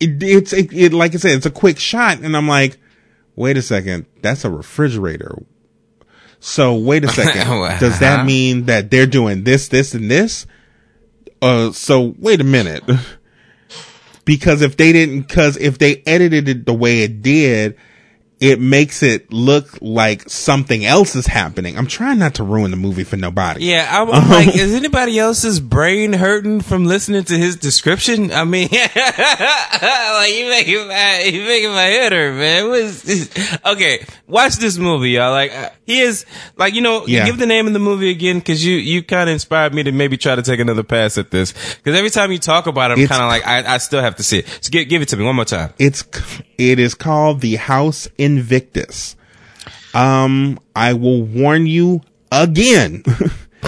It, it's, it, it, like I said, it's a quick shot. And I'm like, wait a second. That's a refrigerator. So wait a (laughs) second. Does that mean that they're doing this, this, and this? Uh, so wait a minute. (laughs) because if they didn't, cause if they edited it the way it did, it makes it look like something else is happening. I'm trying not to ruin the movie for nobody. Yeah, I'm, I'm like, is (laughs) anybody else's brain hurting from listening to his description? I mean, (laughs) like you making my you making my head hurt, man. What's this? Okay, watch this movie, y'all. Like uh, he is, like you know, Yeah. give the name of the movie again because you you kind of inspired me to maybe try to take another pass at this. Because every time you talk about it, I'm kind of like I, I still have to see it. So give, give it to me one more time. It's, it is called the House Invictus. Um, I will warn you again.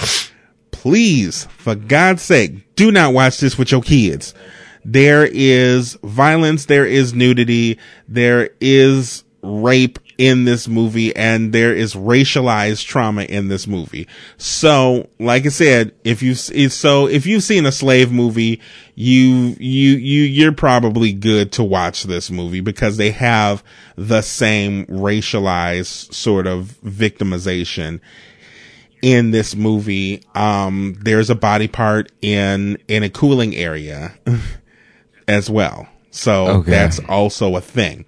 (laughs) Please, for God's sake, do not watch this with your kids. There is violence, there is nudity, there is rape in this movie, and there is racialized trauma in this movie. So, like I said, if you see so if you've seen a slave movie, you you you you're probably good to watch this movie because they have the same racialized sort of victimization in this movie. Um, there's a body part in in a cooling area (laughs) as well. So Okay. that's also a thing.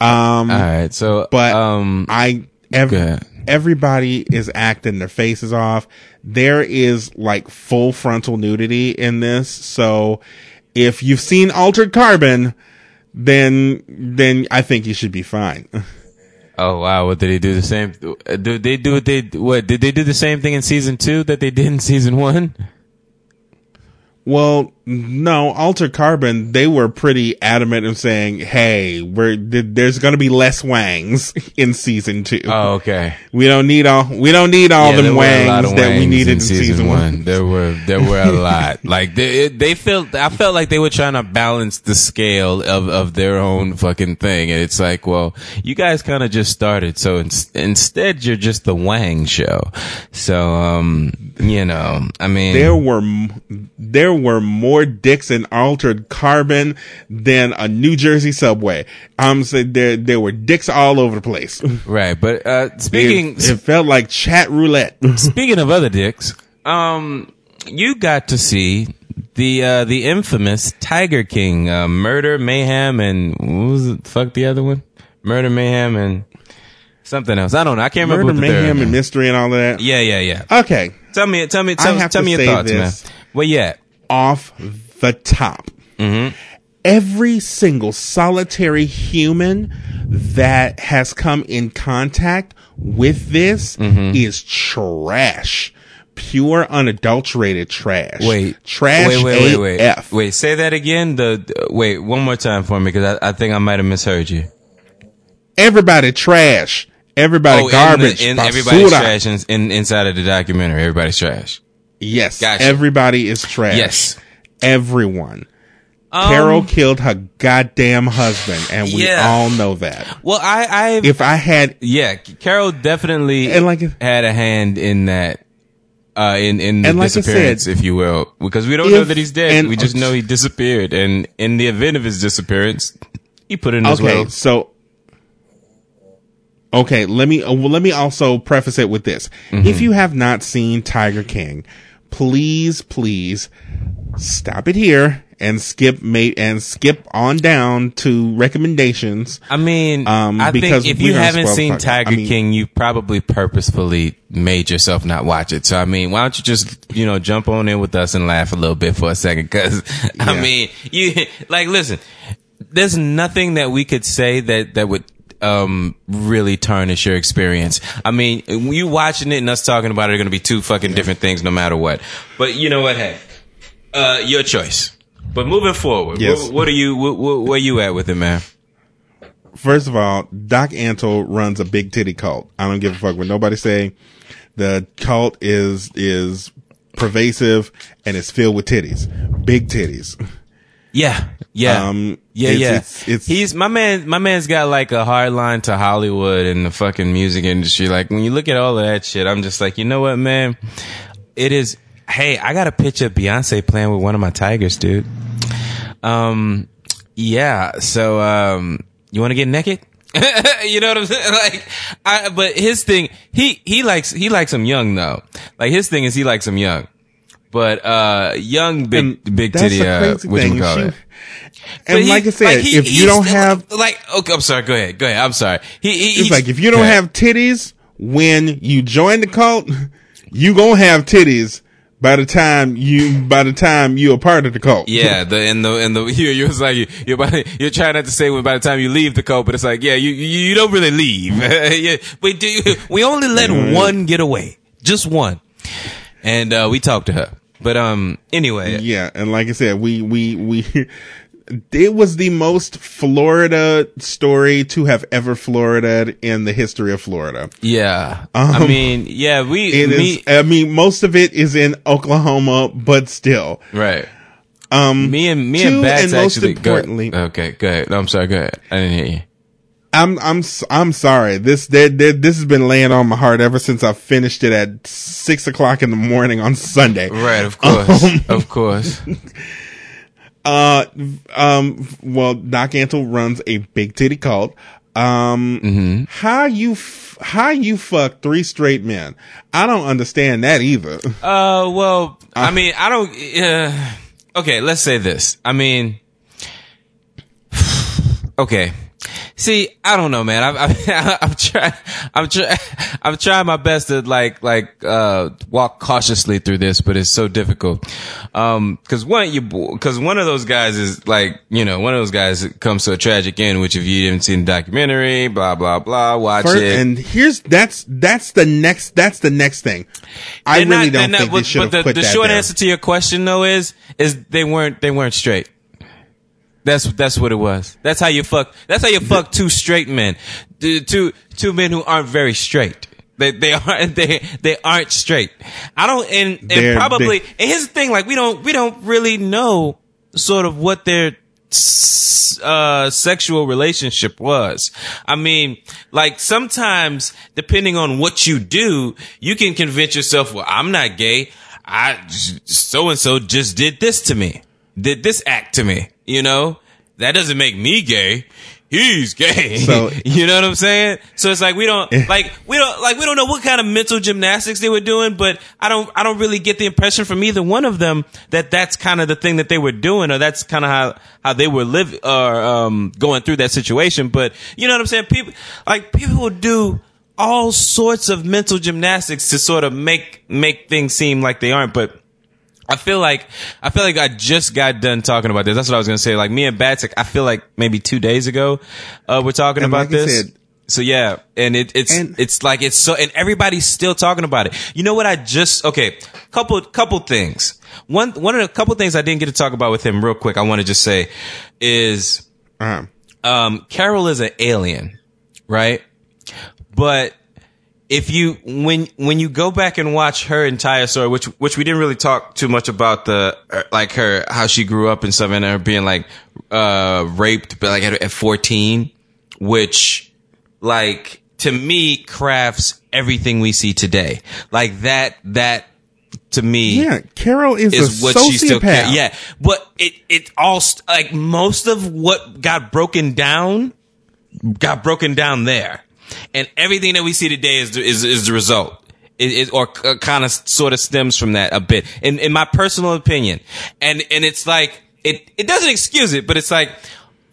All right, so But um, I ev- everybody is acting their faces off. There is like full frontal nudity in this. So if you've seen Altered Carbon, then then I think you should be fine. (laughs) Oh wow! What did they do the same? Did they do what they what did they do the same thing in season two that they did in season one? Well, no, Alter Carbon, they were pretty adamant in saying, "Hey, we're th- there's going to be less wangs (laughs) in season two. Oh, okay. We don't need all we don't need all were a wangs that we needed in season, one. There were there were a lot. (laughs) Like they it- they felt I felt like they were trying to balance the scale of of their own fucking thing, and it's like, well, you guys kind of just started, so in, instead you're just the Wang show. So um, you know, I mean, There were there were more dicks in Altered Carbon than a New Jersey subway. I'm saying there there were dicks all over the place. (laughs) right. But uh, speaking it, it felt like chat roulette. (laughs) Speaking of other dicks, um, you got to see the uh, the infamous Tiger King, uh, Murder, Mayhem, and what was it? Fuck the other one, Murder, Mayhem, and something else. I don't know. I can't remember Murder, what third mayhem, and mystery, and all of that. Yeah, yeah, yeah. Okay, Tell me, tell me, tell, tell me your thoughts, this. man. Well, yeah. Off the top. Mm-hmm. Every single solitary human that has come in contact with this Mm-hmm. is trash. Pure unadulterated trash. Wait, Trash Wait, wait, wait, wait. AF. Wait, say that again. The, the- wait, one more time for me because I, I think I might have misheard you. Everybody trash. Everybody Oh, garbage. In, the, in everybody's trash in, in, inside of the documentary. Everybody's trash. Yes. Gotcha. Everybody is trash. Yes. Everyone. Um, Carol killed her goddamn husband, and we Yeah. all know that. Well, I, I, If I had Yeah, Carol definitely And like- had a hand in that. Uh, in in the like disappearance, said, if you will, because we don't know that he's dead. and- we just know he disappeared, and in the event of his disappearance, he put in his okay, will. so okay, let me uh, well, let me also preface it with this: Mm-hmm. if you have not seen Tiger King, please, please stop it here and skip mate and skip on down to recommendations. I mean, Um, I think if you haven't seen Tiger I mean- King, you probably purposefully made yourself not watch it. So I mean, why don't you just you know jump on in with us and laugh a little bit for a second? Because I Yeah. mean, you like listen. There's nothing that we could say that that would um really tarnish your experience. I mean, you watching it and us talking about it are going to be two fucking different things no matter what. But you know what? Hey, uh, your choice. But moving forward, Yes. what, what are you? What, what, where you at with it, man? First of all, Doc Antle runs a big titty cult. I don't give a fuck what nobody say. The cult is is pervasive and it's filled with titties, big titties. Yeah, yeah, Um, yeah, it's- yeah. it's- it's- He's my man. My man's got like a hard line to Hollywood and the fucking music industry. Like when you look at all of that shit, I'm just like, you know what, man? It is. Hey, I got a picture of Beyonce playing with one of my tigers, dude. Um, yeah. So, um, you want to get naked? (laughs) you know what I'm saying? (laughs) Like, I, but his thing, he, he likes, he likes them young though. Like his thing is he likes them young. But, uh, young, big, And big titty, uh, what you call it? And he- like I said, he- if you don't have, like, okay, I'm sorry. Go ahead. Go ahead. I'm sorry. He, he it's he's- like if you don't have titties when you join the cult, you gonna have titties by the time you by the time you're a part of the cult. Yeah, the and the and the (laughs) you you was like you you're, about, you're trying not to say when by the time you leave the cult, but it's like yeah you you, don't really leave. (laughs) yeah, but do we only let one get away, just one, and uh, we talked to her. But um, anyway, Yeah, and like I said, we we we (laughs) it was the most Florida story to have ever Florida in the history of Florida. yeah, I mean, yeah, we It is. me I mean, most of it is in Oklahoma, but still. right. Um, me and me and Bats and most actually. go- okay, go ahead. No, I'm sorry. Go ahead. I didn't hear you. I'm I'm I'm sorry. This there, there, this has been laying on my heart ever since I finished it at six o'clock in the morning on Sunday. Right, of (laughs) course, of course. (laughs) Uh, um, well, Doc Antle runs a big titty cult. Um, Mm-hmm. how you f- how you fuck three straight men? I don't understand that either. Uh, well, I mean, I don't. Uh, okay, let's say this. I mean, (sighs) okay. See, I don't know, man. I'm, I'm, (laughs) I'm trying, I'm trying, I'm trying my best to like, like, uh, walk cautiously through this, but it's so difficult. Um, cause one, you, cause one of those guys is like, you know, one of those guys comes to a tragic end, which if you didn't see the documentary, blah, blah, blah, watch First, it. and here's that's that's the next that's the next thing. I They're really not- don't think they should have but the, put the that short answer to your question though is is they weren't they weren't straight. That's that's what it was. That's how you fuck. That's how you fuck two straight men, two two men who aren't very straight. They they aren't (laughs) they they aren't straight. I don't and, and They're- probably they- and here's the thing like we don't we don't really know sort of what their uh sexual relationship was. I mean, like sometimes depending on what you do, you can convince yourself, well, I'm not gay. I so and so just did this to me. Did this act to me, you know? That doesn't make me gay. He's gay. So- (laughs) you know what I'm saying? So it's like we don't like we don't like we don't know what kind of mental gymnastics they were doing, but I don't I don't really get the impression from either one of them that that's kind of the thing that they were doing, or that's kind of how how they were live or um, going through that situation. But you know what I'm saying? People like people will do all sorts of mental gymnastics to sort of make make things seem like they aren't, but. I feel like I feel like I just got done talking about this. That's what I was gonna say. Like me and Batik, I feel like maybe two days ago, uh, we're talking And about like this. said- so yeah, and it, it's And- it's like it's so, and everybody's still talking about it. You know what? I just okay, couple couple things. One one of the couple things I didn't get to talk about with him real quick. I want to just say is Uh-huh. um, Carol is an alien, right? But if you when when you go back and watch her entire story, which which we didn't really talk too much about the uh, like her how she grew up and stuff, and her being like uh raped, but like at, at fourteen, which like to me crafts everything we see today. Like that that to me Yeah, Carol is, is a what sociopath. she still yeah but it it all st- like most of what got broken down got broken down there and everything that we see today is the, is is the result It, it or uh, kind of sort of stems from that a bit, in in my personal opinion. And and it's like it it doesn't excuse it, but it's like.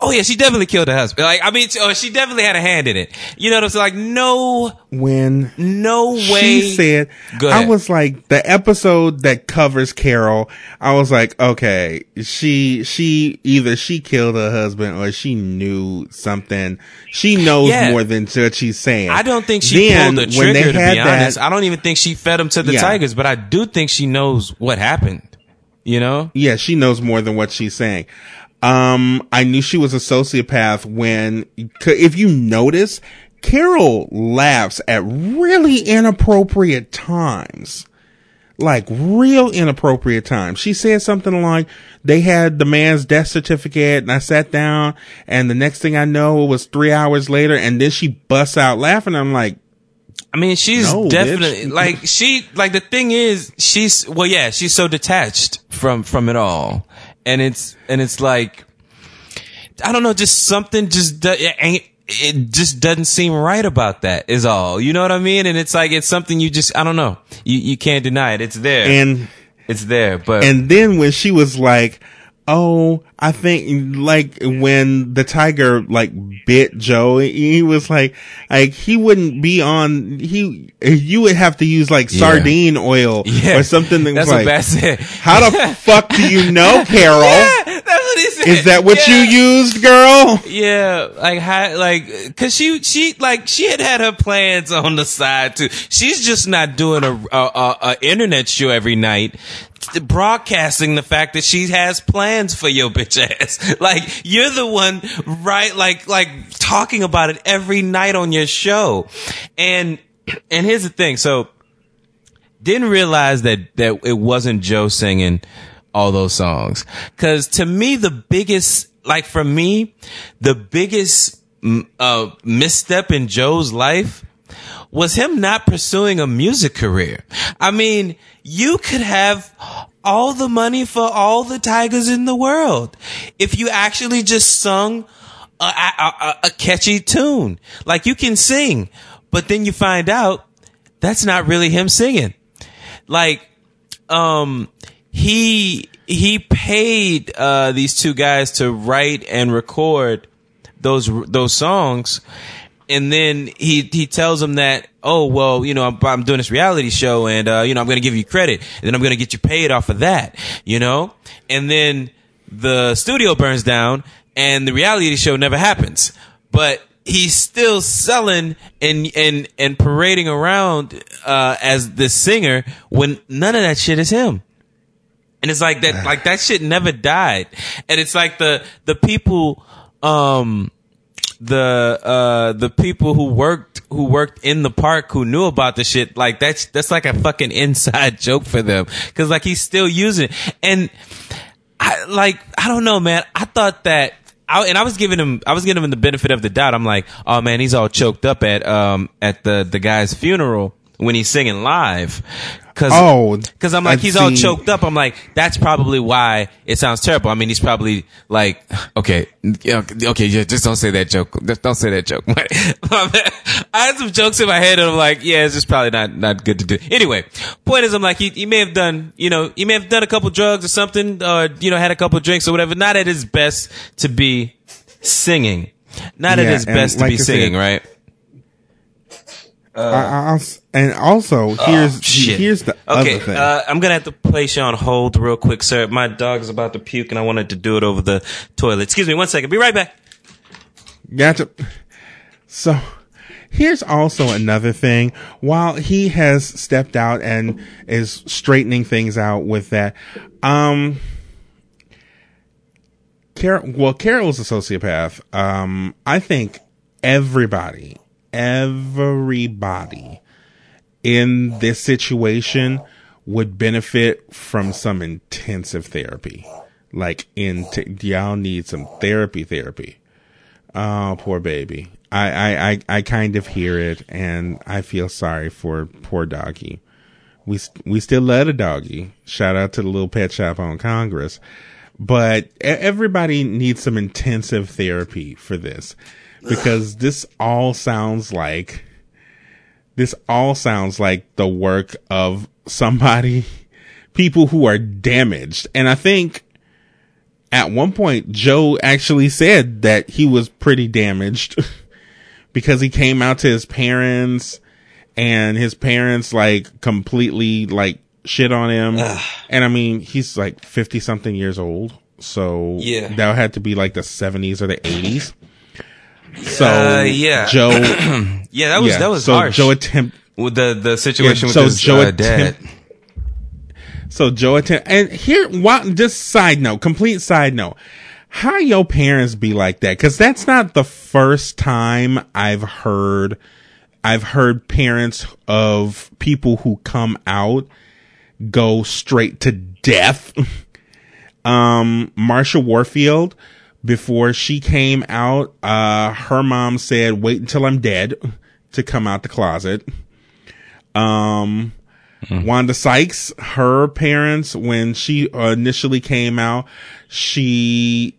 Oh yeah, she definitely killed her husband. Like I mean, oh, she definitely had a hand in it. You know what I'm saying? Like no, when no way. she said, I was like, the episode that covers Carol, I was like, okay, she, she, either she killed her husband or she knew something. She knows Yeah. more than what she's saying. I don't think she Then, pulled the trigger. To be that- honest, I don't even think she fed him to the Yeah. tigers. But I do think she knows what happened. You know? Yeah, she knows more than what she's saying. Um, I knew she was a sociopath when, if you notice, Carol laughs at really inappropriate times. Like real inappropriate times. She said something like, they had the man's death certificate and I sat down and the next thing I know it was three hours later and then she busts out laughing. I'm like, I mean, she's No, definitely bitch. like she like the thing is she's well, yeah, she's so detached from from it all, and it's and it's like I don't know, just something just it ain't. It just doesn't seem right about that. Is all you know what I mean? And it's like it's something you just I don't know. You you can't deny it. It's there. and it's there. But And then when she was like, "Oh, I think like when the tiger like bit Joe, he was like, like he wouldn't be on. He you would have to use like Yeah. sardine oil yeah, or something. That That's was what like, Bat said. how the fuck do you know, (laughs) Carol? That's what he said. Is that what Yeah. you used, girl? Yeah, like how, like, cause she, she, like, she had had her plans on the side too. She's just not doing a, a, a, a internet show every night, broadcasting the fact that she has plans for your bitch ass. (laughs) Like, you're the one, right? Like, like talking about it every night on your show. And, (clears throat) and here's the thing. So, didn't realize that that it wasn't Joe singing all those songs. Cause to me, the biggest, like for me, the biggest mm, uh, misstep in Joe's life was him not pursuing a music career. I mean, you could have all the money for all the tigers in the world if you actually just sung a, a, a, a catchy tune. Like you can sing, but then you find out that's not really him singing like um he he paid uh these two guys to write and record those those songs and then he he tells him that oh well you know I'm, I'm doing this reality show and uh you know I'm going to give you credit. And then I'm going to get you paid off of that you know? And then the studio burns down and the reality show never happens. But he's still selling and and and parading around uh as the singer when none of that shit is him. And it's like that like that shit never died. And it's like the the people um the uh the people who worked who worked in the park who knew about the shit like that's that's like a fucking (laughs) inside joke for them. Because like he's still using it. and I like I don't know man. I thought that I, and I was giving him I was giving him the benefit of the doubt. I'm like oh man he's all choked up at um at the the guy's funeral when he's singing live cause Oh, Cause I'm like, I've he's all seen- choked up. I'm like, that's probably why it sounds terrible. I mean, he's probably like, (sighs) okay, yeah, okay, yeah, just don't say that joke. Just don't say that joke. (laughs) I had some jokes in my head and I'm like, yeah, it's just probably not, not good to do. Anyway, point is, I'm like, he, he may have done, you know, he may have done a couple drugs or something, or, you know, had a couple drinks or whatever. Not at his best to be singing. Not at his best to like be I said- singing, right? I, I, I- and also here's Oh, here's the okay, other thing. Uh, I'm gonna have to place you on hold real quick, sir. My dog is about to puke, and I wanted to do it over the toilet. Excuse me, one second. Be right back. Gotcha. So here's also another thing. While he has stepped out and is straightening things out with that, um, Carol, well, Carol's a sociopath. Um, I think everybody, everybody in this situation would benefit from some intensive therapy. Like in, y'all need some therapy therapy. Oh, poor baby. I, I, I, I kind of hear it and I feel sorry for poor doggy. We, we still love a doggy. Shout out to the little pet shop on Congress. But everybody needs some intensive therapy for this because this all sounds like this all sounds like the work of somebody, people who are damaged. And I think at one point, Joe actually said that he was pretty damaged (laughs) because he came out to his parents and his parents like completely like shit on him. And I mean, he's like 50 something years old. So Yeah. that had to be like the 70s or the 80s. So Uh, yeah. Joe, (clears throat) Yeah, that was yeah, that was so harsh. Joe attempt, with the the situation Yeah, with so his Joe uh, dad. attempt- So Joe attempt, and here, why, just side note, complete side note. How your parents be like that? Cause that's not the first time I've heard, I've heard parents of people who come out go straight to death. (laughs) um, Marsha Warfield, before she came out, uh, her mom said, wait until I'm dead to come out the closet. Um, Wanda Sykes, her parents, when she initially came out, she,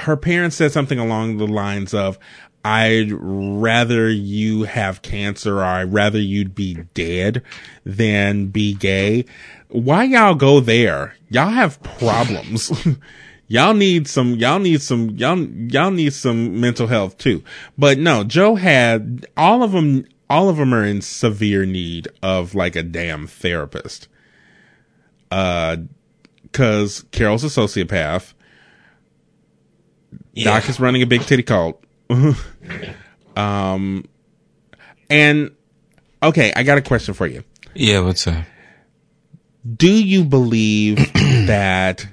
her parents said something along the lines of, I'd rather you have cancer or I'd rather you'd be dead than be gay. Why y'all go there? Y'all have problems. (laughs) y'all need some, y'all need some, y'all, y'all need some mental health too. But no, Joe had all of them, all of them are in severe need of like a damn therapist. Uh, cause Carol's a sociopath. Yeah. Doc is running a big titty cult. (laughs) um, and okay, I got a question for you. Yeah, what's up? Do you believe (clears throat) that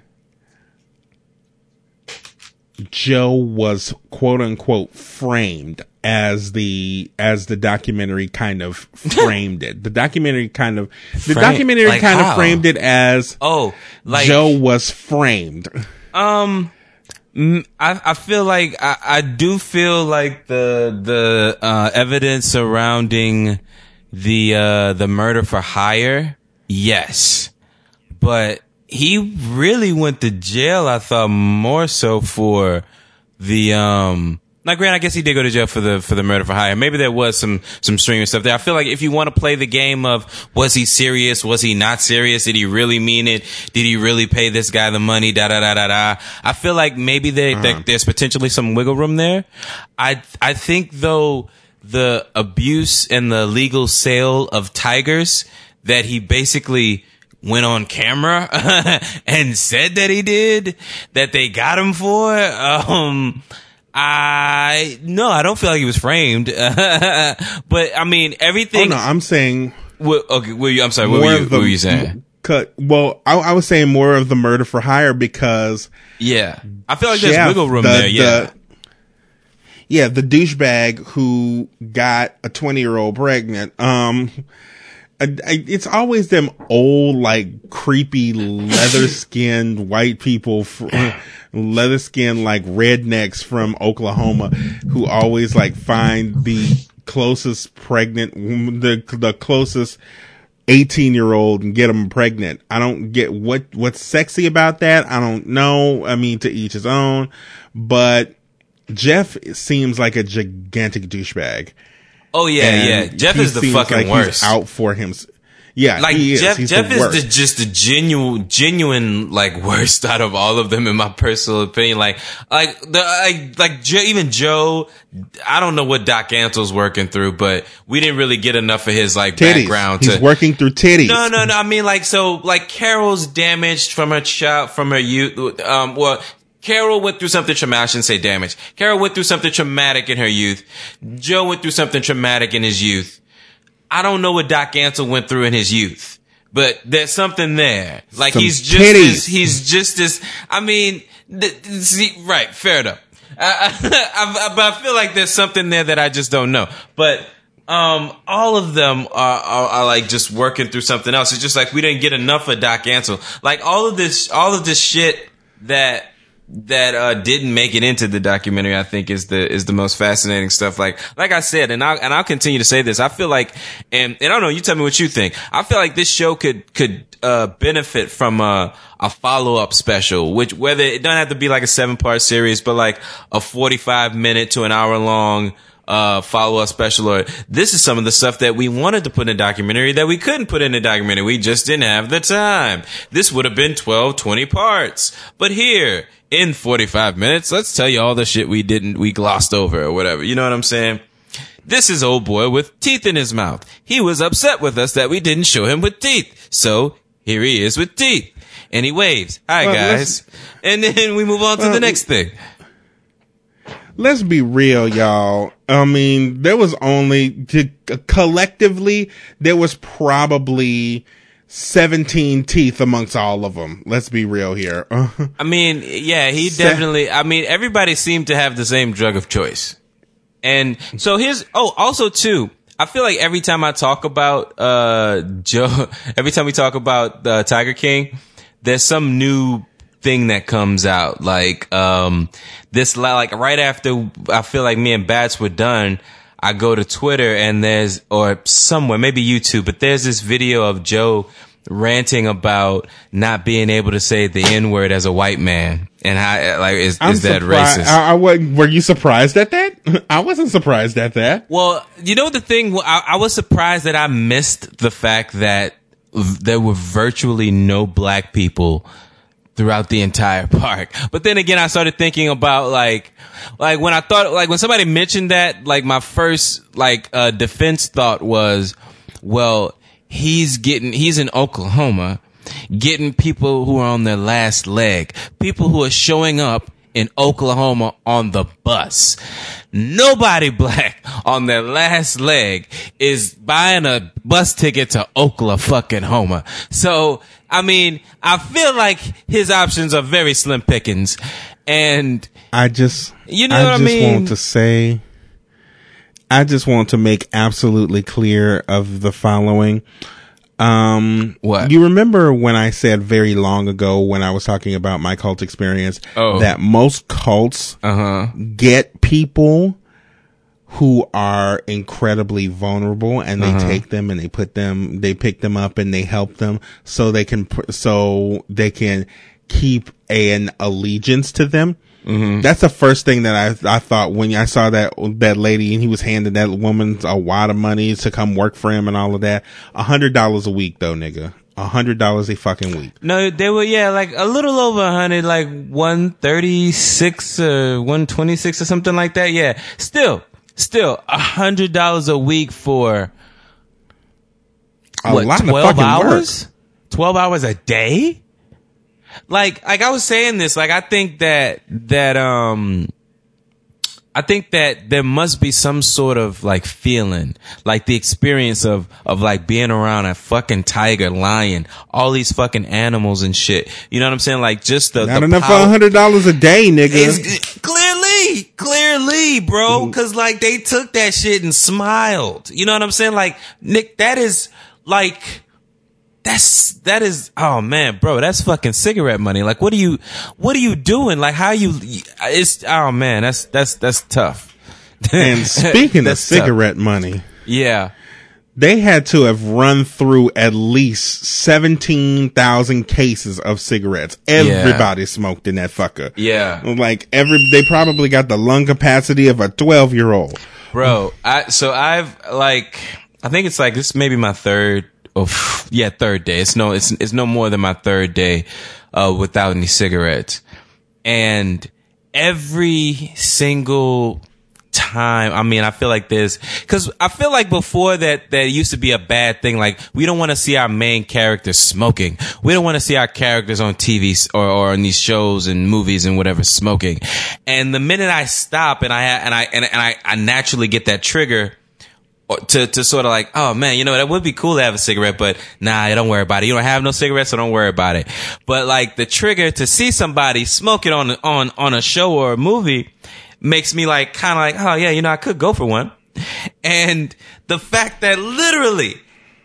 Joe was quote unquote framed as the as the documentary kind of (laughs) framed it? The documentary kind of the Frame- documentary like kind how? of framed it as Oh, like Joe was framed. Um, I I feel like I, I do feel like the the uh, evidence surrounding the uh, the murder for hire, yes, but he really went to jail. I thought more so for the um. Now, Grant, I guess he did go to jail for the for the murder for hire. Maybe there was some some streaming stuff there. I feel like if you want to play the game of was he serious, was he not serious, did he really mean it, did he really pay this guy the money, da da da da da. I feel like maybe there, there- there's potentially some wiggle room there. I I think though the abuse and the legal sale of tigers that he basically went on camera (laughs) and said that he did that they got him for um I no, I don't feel like he was framed. (laughs) but I mean, Oh everything. no, I'm saying okay, you, I'm sorry. What were you, the what were you saying? Cut. Well, I, I was saying more of the murder for hire because Yeah, I feel like there's Jeff, wiggle room the- there. Yeah, the- yeah, the douchebag who got a 20 year old pregnant. Um, I- I- it's always them old, like creepy leather skinned (laughs) white people, leather skinned like rednecks from Oklahoma who always like find the closest pregnant, the, the closest 18 year old and get them pregnant. I don't get what, what's sexy about that. I don't know. I mean, to each his own, but Jeff seems like a gigantic douchebag. Oh yeah, And yeah. Jeff is the fucking like worst. Out for him. Yeah, like he is. Jeff, Jeff the is the, just the genuine, genuine like (laughs) worst out of all of them, in my personal opinion. Like, like the like, like even Joe. I don't know what Doc Antle's working through, but we didn't really get enough of his like titties. background. He's to, working through titties. No, no, no. I mean, like, so, like, Carol's damaged from her child, from her youth. Um, well, Carol went through something traumatic. I shouldn't say damaged. Carol went through something traumatic in her youth. Joe went through something traumatic in his youth. I don't know what Doc Antle went through in his youth, but there's something there. Like, Some he's just as, he's just as, I mean, th- see, right, fair enough. I, I, (laughs) I, but I feel like there's something there that I just don't know. But um, all of them are, are, are like just working through something else. It's just like we didn't get enough of Doc Antle. Like all of this, all of this shit that that uh, didn't make it into the documentary, I think is the is the most fascinating stuff. Like like I said, and I'll and I'll continue to say this. I feel like, and and I don't know. You tell me what you think. I feel like this show could could uh, benefit from a a follow up special, which whether it doesn't have to be like a seven part series, but like a forty five minute to an hour long uh, follow up special or this is some of the stuff that we wanted to put in a documentary that we couldn't put in a documentary. We just didn't have the time. This would have been 12, 20 parts. But here, in 45 minutes, let's tell you all the shit we didn't, we glossed over or whatever. You know what I'm saying? This is old boy with teeth in his mouth. He was upset with us that we didn't show him with teeth. So here he is with teeth. And he waves. Hi Well, guys. And then we move on to Well, the next thing. let's be real, y'all. I mean, there was only to, collectively there was probably 17 teeth amongst all of them. Let's be real here. (laughs) I mean, yeah, he definitely. I mean, everybody seemed to have the same drug of choice, and so here's. Oh, also too, I feel like every time I talk about uh Joe, (laughs) every time we talk about uh, Tiger King, there's some new thing that comes out. Like um this, like right after I feel like me and Bats were done. I go to Twitter and there's, or somewhere, maybe YouTube, but there's this video of Joe ranting about not being able to say the N word as a white man. And how, like, is, is that surprised- racist? I, I wasn't- were you surprised at that? (laughs) I wasn't surprised at that. Well, you know the thing. I, I was surprised that I missed the fact that there were virtually no black people throughout the entire (laughs) park. But then again, I started thinking about like, like when I thought, like when somebody mentioned that, like my first like uh, defense thought was, well, he's getting, he's in Oklahoma, getting people who are on their last leg, people who are showing up in Oklahoma on the bus. Nobody (laughs) black on their last leg is buying a bus ticket to Oklahoma fucking Homa. So, I mean, I feel like his options are very slim pickings. And I just, You know I what I just mean? want to say, I just want to make absolutely clear of the following. Um, What? you remember when I said very long ago when I was talking about my cult experience Oh. that most cults uh huh. get people who are incredibly vulnerable and they take them and they put them they pick them up and they help them so they can so they can keep an allegiance to them Mm-hmm. that's the first thing that I I thought when I saw that that lady and he was handing that woman a wad of money to come work for him and all of that. A hundred dollars a week though, nigga. A hundred dollars a fucking week. No, they were yeah, like a little over a hundred, like one thirty six or one twenty six or something like that. Yeah, still, still a hundred dollars a week for A what lot of twelve fucking work. hours? Twelve hours a day? Like, like I was saying this, like I think that that um. I think that there must be some sort of like feeling, like the experience of of like being around a fucking tiger, lion, all these fucking animals and shit. You know what I'm saying? Like just the Not the enough for power- a hundred dollars a day, nigga. it's, clearly, clearly, bro. Cause like they took that shit and smiled. You know what I'm saying? Like, Nick, that is like, that's, that is, oh man, bro, that's fucking cigarette money. Like, what are you, what are you doing? Like, how you, it's, oh man, that's, that's, that's tough. (laughs) And speaking of That's tough. cigarette money, Yeah. they had to have run through at least 17,000 cases of cigarettes. Everybody smoked in that fucker. Yeah. Like every, they probably got the lung capacity of a 12 year old. bro i so i've like i think it's like this may be my third yeah third day. It's no it's it's no more than my third day uh without any cigarettes. And every single time i mean i feel like there's because i feel like before that that used to be a bad thing. Like we don't want to see our main characters smoking. We don't want to see our characters on tv or, or on these shows and movies and whatever smoking. And the minute i stop and i and i and, and I, I naturally get that trigger to to sort of like, oh man, you know that would be cool to have a cigarette, but nah, don't worry about it. You don't have no cigarettes, so don't worry about it. But like the trigger to see somebody smoking on on on a show or a movie makes me like kind of like, oh yeah, you know, I could go for one. And the fact that literally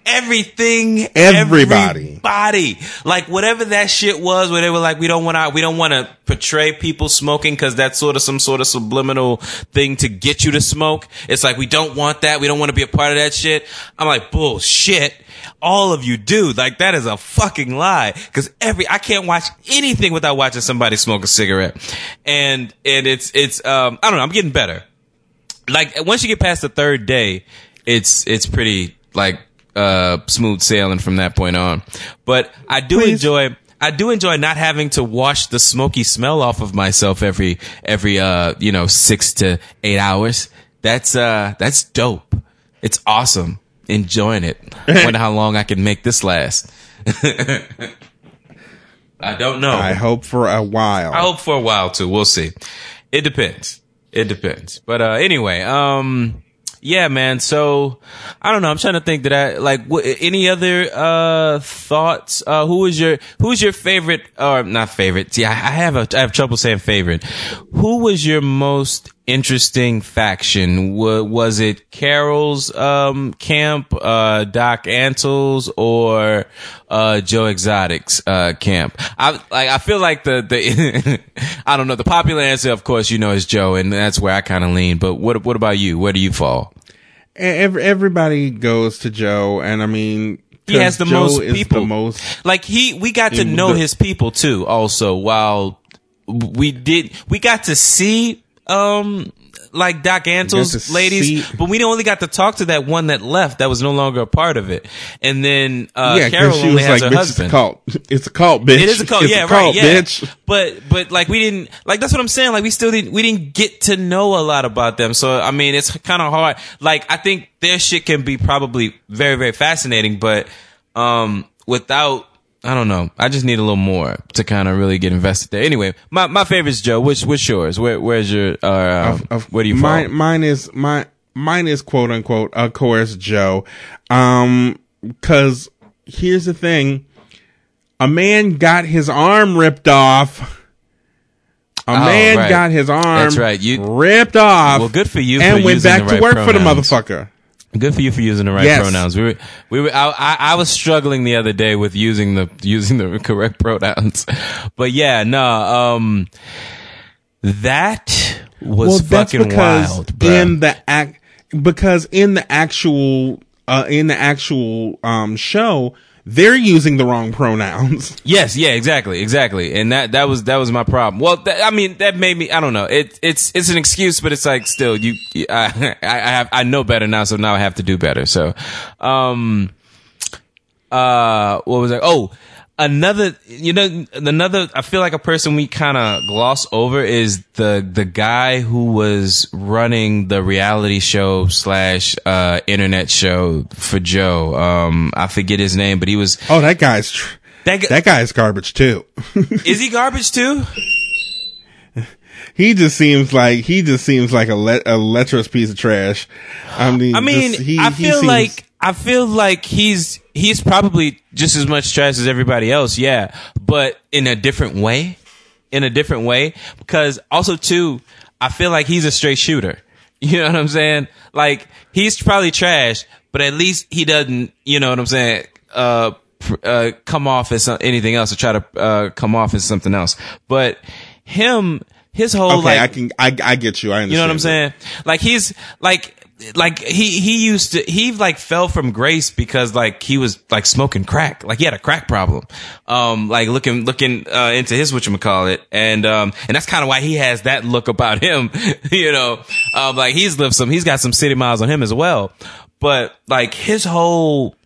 everything, Everybody. everybody, like whatever that shit was, where they were like, we don't want to, we don't want to portray people smoking because that's sort of some sort of subliminal thing to get you to smoke. It's like we don't want that. We don't want to be a part of that shit. I'm like, bullshit. All of you do. Like that is a fucking lie. Cause every, I can't watch anything without watching somebody smoke a cigarette. And, and it's, it's, um, I don't know. I'm getting better. like once you get past the third day, it's it's pretty like uh smooth sailing from that point on. But I do Please. enjoy I do enjoy not having to wash the smoky smell off of myself every every uh you know 6 to 8 hours. That's uh that's dope. It's awesome. Enjoying it. (laughs) Wonder how long I can make this last. (laughs) I don't know. I hope for a while. I hope for a while too. We'll see. It depends. It depends. But uh anyway, um yeah, man. So I don't know. I'm trying to think that I like any other uh thoughts. Uh who was your who was your favorite or not favorite? See, I, I have a I have trouble saying favorite. Who was your most interesting faction? Wa- was it Carol's um camp, uh Doc Antle's or uh Joe Exotic's uh camp? I like I feel like the the (laughs) I don't know. The popular answer of course you know is Joe and that's where I kind of lean. But what what about you? Where do you fall? Every, everybody goes to Joe, and I mean, he has the Joe most people. The most like he, we got to know the- his people too. Also, while we did, we got to see, um, like Doc Antle's ladies, but we only got to talk to that one that left that was no longer a part of it. And then uh, yeah, Carol she only was has like, her "Bitch, it's a cult. (laughs) It's a cult, bitch. It is a cult, It's yeah, a cult, right, yeah. bitch." But but like we didn't like that's what I'm saying. Like we still didn't we didn't get to know a lot about them. So I mean, it's kind of hard. Like I think their shit can be probably very very fascinating, but um without I don't know. I just need a little more to kind of really get invested there. Anyway, my my favorite's Joe. Which which yours? Where where's your uh, uh of where do you fall? mine, mine is my mine is quote unquote of course Joe. Um, cause here's the thing. A man got his arm ripped off. A Oh, man right. got his arm That's right. You- ripped off. Well, good for you And for went back to right work for the motherfucker. Good for you for using the right Yes. pronouns. We were, we were, I, I, I was struggling the other day with using the, (laughs) using the correct pronouns. But yeah, no, um, that was well, fucking because wild, bruh. in the act because in the actual uh, in the actual um show they're using the wrong pronouns. (laughs) Yes, yeah, exactly, exactly, and that that was that was my problem. Well, that, I mean, that made me. I don't know. It it's it's an excuse, but it's like still you. (laughs) I I have I know better now, so now I have to do better. So, um, uh, what was I? Oh, another. You know, another. I feel like a person we kind of gloss over is the the guy who was running the reality show slash uh internet show for Joe. Um, I forget his name, but he was Oh, that guy's tr- that. Guy, that guy's garbage too. (laughs) is he garbage too? he just seems like he just seems like a le- a lecherous piece of trash. I mean, I mean, just- he- I feel seems- like I feel like he's he's probably just as much trash as everybody else, yeah, but in a different way. In a different way, because also too, I feel like he's a straight shooter. (laughs) You know what I'm saying? Like he's probably trash, but at least he doesn't. You know what I'm saying? Uh, pr- uh, come off as anything else or try to uh come off as something else. But him, his whole okay, like I can I I get you. I understand. you know what I'm saying? Like he's like like he he used to he like fell from grace because like he was like smoking crack. Like he had a crack problem. Um like looking looking uh into his what you call it And um and that's kind of why he has that look about him, (laughs) you know. Um like he's lived some he's got some city miles on him as well. But like his whole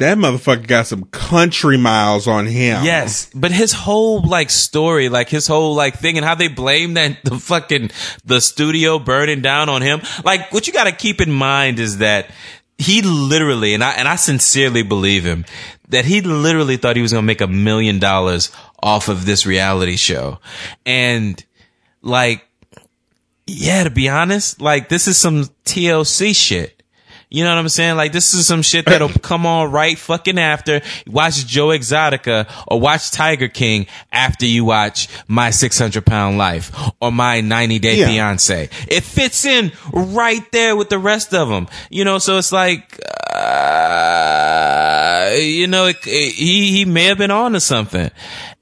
That motherfucker got some country miles on him. Yes, but his whole like story, like his whole like thing, and how they blame that the fucking the studio burning down on him. Like, what you got to keep in mind is that he literally, and I and I sincerely believe him, that he literally thought he was gonna make a million dollars off of this reality show, and like, yeah, to be honest, like this is some TLC shit. You know what I'm saying? Like this is some shit that'll (laughs) come on right fucking after watch Joe Exotica or watch Tiger King after you watch My 600 Pound Life or My 90 Day Yeah. Fiance. It fits in right there with the rest of them. You know, so it's like, uh, you know, it, it- he he may have been on to something.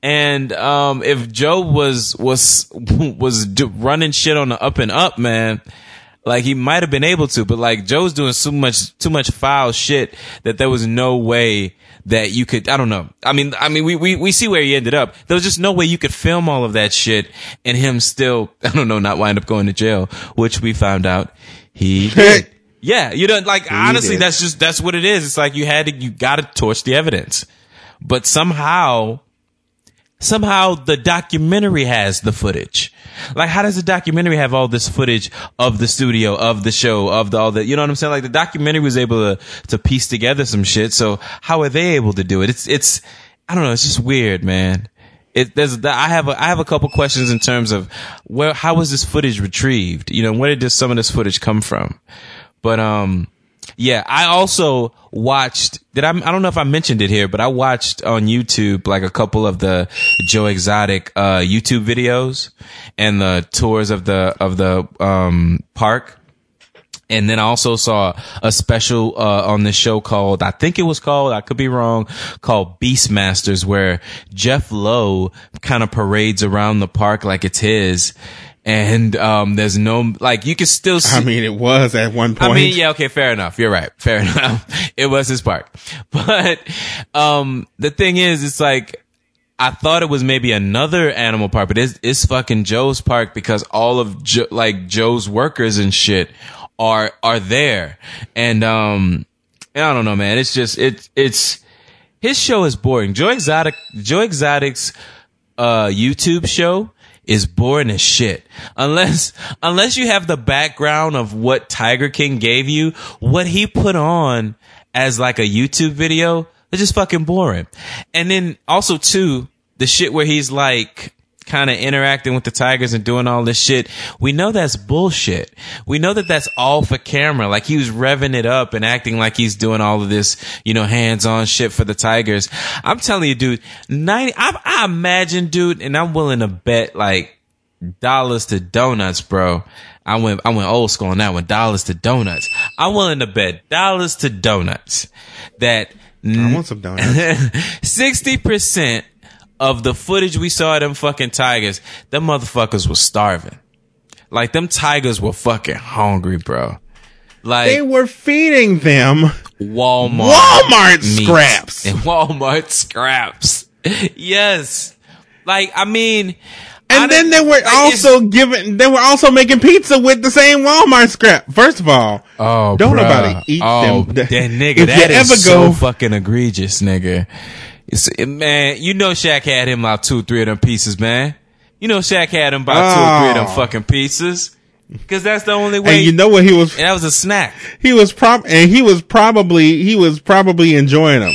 And um, if Joe was was (laughs) was running shit on the up and up, man, like he might have been able to, but like Joe's doing so much too much foul shit that there was no way that you could, I don't know. I mean, I mean, we, we, we see where he ended up. There was just no way you could film all of that shit and him still, (laughs) I don't know, not wind up going to jail, which we found out he (laughs) did. Yeah, you know, like honestly, did. that's just that's what it is. It's like you had to, you got to torch the evidence, but somehow, somehow the documentary has the footage. Like, how does the documentary have all this footage of the studio, of the show, of the all the, you know what I'm saying? Like the documentary was able to to piece together some shit. So how are they able to do it? It's it's I don't know. It's just weird, man. It, there's, I have a, I have a couple questions in terms of where, how was this footage retrieved? You know, where did this, some of this footage come from? But, um, yeah, I also watched, did I, I don't know if I mentioned it here, but I watched on YouTube like a couple of the Joe Exotic, uh, YouTube videos and the tours of the, of the, um, park. And then I also saw a special uh, on this show called, I think it was called, I could be wrong, called Beastmasters, where Jeff Lowe kind of parades around the park like it's his. And um, there's no, like, you can still see. I mean, it was at one point. I mean, yeah, okay, fair enough. You're right. Fair (laughs) enough. It was his park. (laughs) But um, the thing is, it's like, I thought it was maybe another animal park, but it's, it's fucking Joe's park because all of jo- like Joe's workers and shit are are there. And um and I don't know, man. It's just it's it's his show is boring. Joe Exotic Joe Exotic's uh YouTube show is boring as shit. Unless unless you have the background of what Tiger King gave you, what he put on as like a YouTube video, it's just fucking boring. And then also too, the shit where he's like kind of interacting with the tigers and doing all this shit. We know that's bullshit. We know that that's all for camera. Like he was revving it up and acting like he's doing all of this, you know, hands on shit for the tigers. I'm telling you, dude, 90, I, I imagine, dude, and I'm willing to bet like dollars to donuts, bro. I went, I went old school on that one. Dollars to donuts. I'm willing to bet dollars to donuts that I want some donuts. (laughs) sixty percent of the footage we saw of them fucking tigers, them motherfuckers was starving. Like them tigers were fucking hungry, bro. Like they were feeding them Walmart Walmart scraps. and (laughs) Walmart scraps. yes. Like I mean And I then they were like, also giving, they were also making pizza with the same Walmart scrap. First of all, Oh, don't bruh. nobody eat oh, them. That nigga, if that you is ever so go, fucking egregious, nigga. It's, man, you know Shaq had him about two, three of them pieces, man. You know Shaq had him about two or three of them Oh. fucking pieces. Cause that's the only way. and you know what he was, and that was a snack. he was prob, and he was probably, he was probably enjoying them.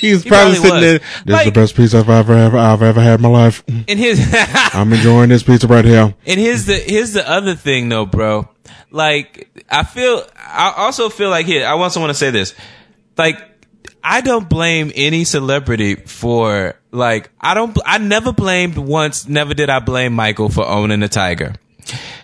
He was He probably probably sitting there. This Like- is the best pizza I've ever, ever, I've ever had in my life. (laughs) And his, (laughs) I'm enjoying this pizza right here. and here's the, here's the other thing though, bro. Like, I feel, I also feel like here, I also want to say this. Like, I don't blame any celebrity for like I don't I never blamed once never did I blame Michael for owning a tiger.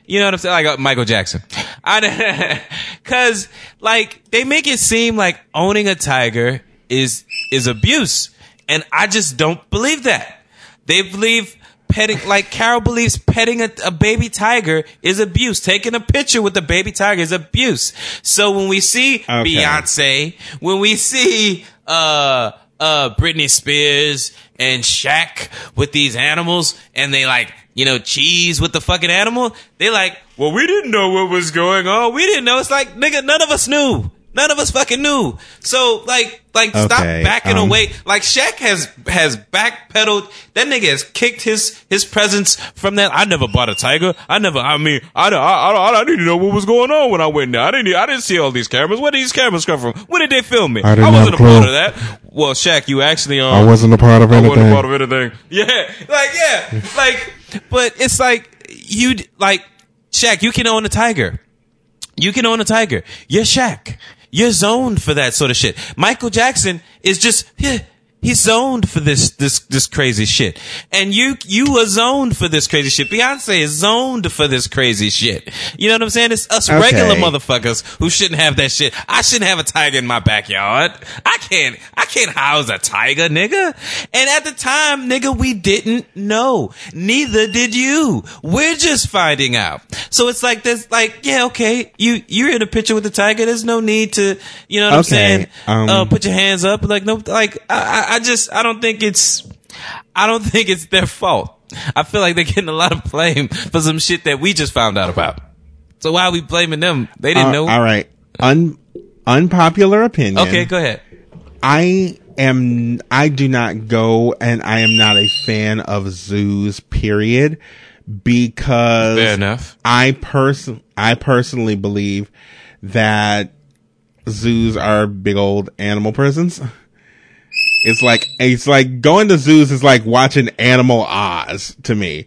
You know what I'm saying? Like uh, Michael Jackson. (laughs) I (laughs) cuz like they make it seem like owning a tiger is is abuse and I just don't believe that. They believe petting like Carol believes petting a, a baby tiger is abuse. Taking a picture with the baby tiger is abuse. So when we see Beyonce, when we see uh uh Britney Spears and Shaq with these animals and they like you know, cheese with the fucking animal. They like, well, we didn't know what was going on. We didn't know. It's like, nigga, none of us knew. None of us fucking knew. So like, like stop backing um, away. Like Shaq has has backpedaled. That nigga has kicked his his presence from that. I never bought a tiger. I never. I mean, I don't- I I, I didn't know what was going on when I went there. I didn't. I didn't see all these cameras. Where did these cameras come from? Where did they film me? I didn't wasn't a part of that. Well, Shaq, you actually um, I wasn't a part of anything. I wasn't a part of anything. (laughs) Yeah, like yeah, like, but it's like you like Shaq. You can own a tiger. You can own a tiger. You're Shaq. You're zoned for that sort of shit. Michael Jackson is just yeah, He's zoned for this this this crazy shit, and you you were zoned for this crazy shit. Beyonce is zoned for this crazy shit. You know what I'm saying? It's us Okay. regular motherfuckers who shouldn't have that shit. I shouldn't have a tiger in my backyard. I can't I can't house a tiger, nigga. And at the time, nigga, we didn't know. Neither did you. We're just finding out. So it's like this, like yeah, okay, you you're in a picture with the tiger. There's no need to, you know what I'm saying? um, uh, put your hands up. Like no, like I, I- I just I don't think it's I don't (laughs) think it's their fault. I feel like they're getting a lot of blame for some shit that we just found out about. So why are we blaming them? They didn't Uh, know. all right. Un, unpopular opinion. Okay, go ahead. I am I do not go and I am not a fan of zoos period because Fair enough. I person I personally believe that zoos are big old animal prisons. (laughs) It's like it's like going to zoos is like watching Animal Oz to me.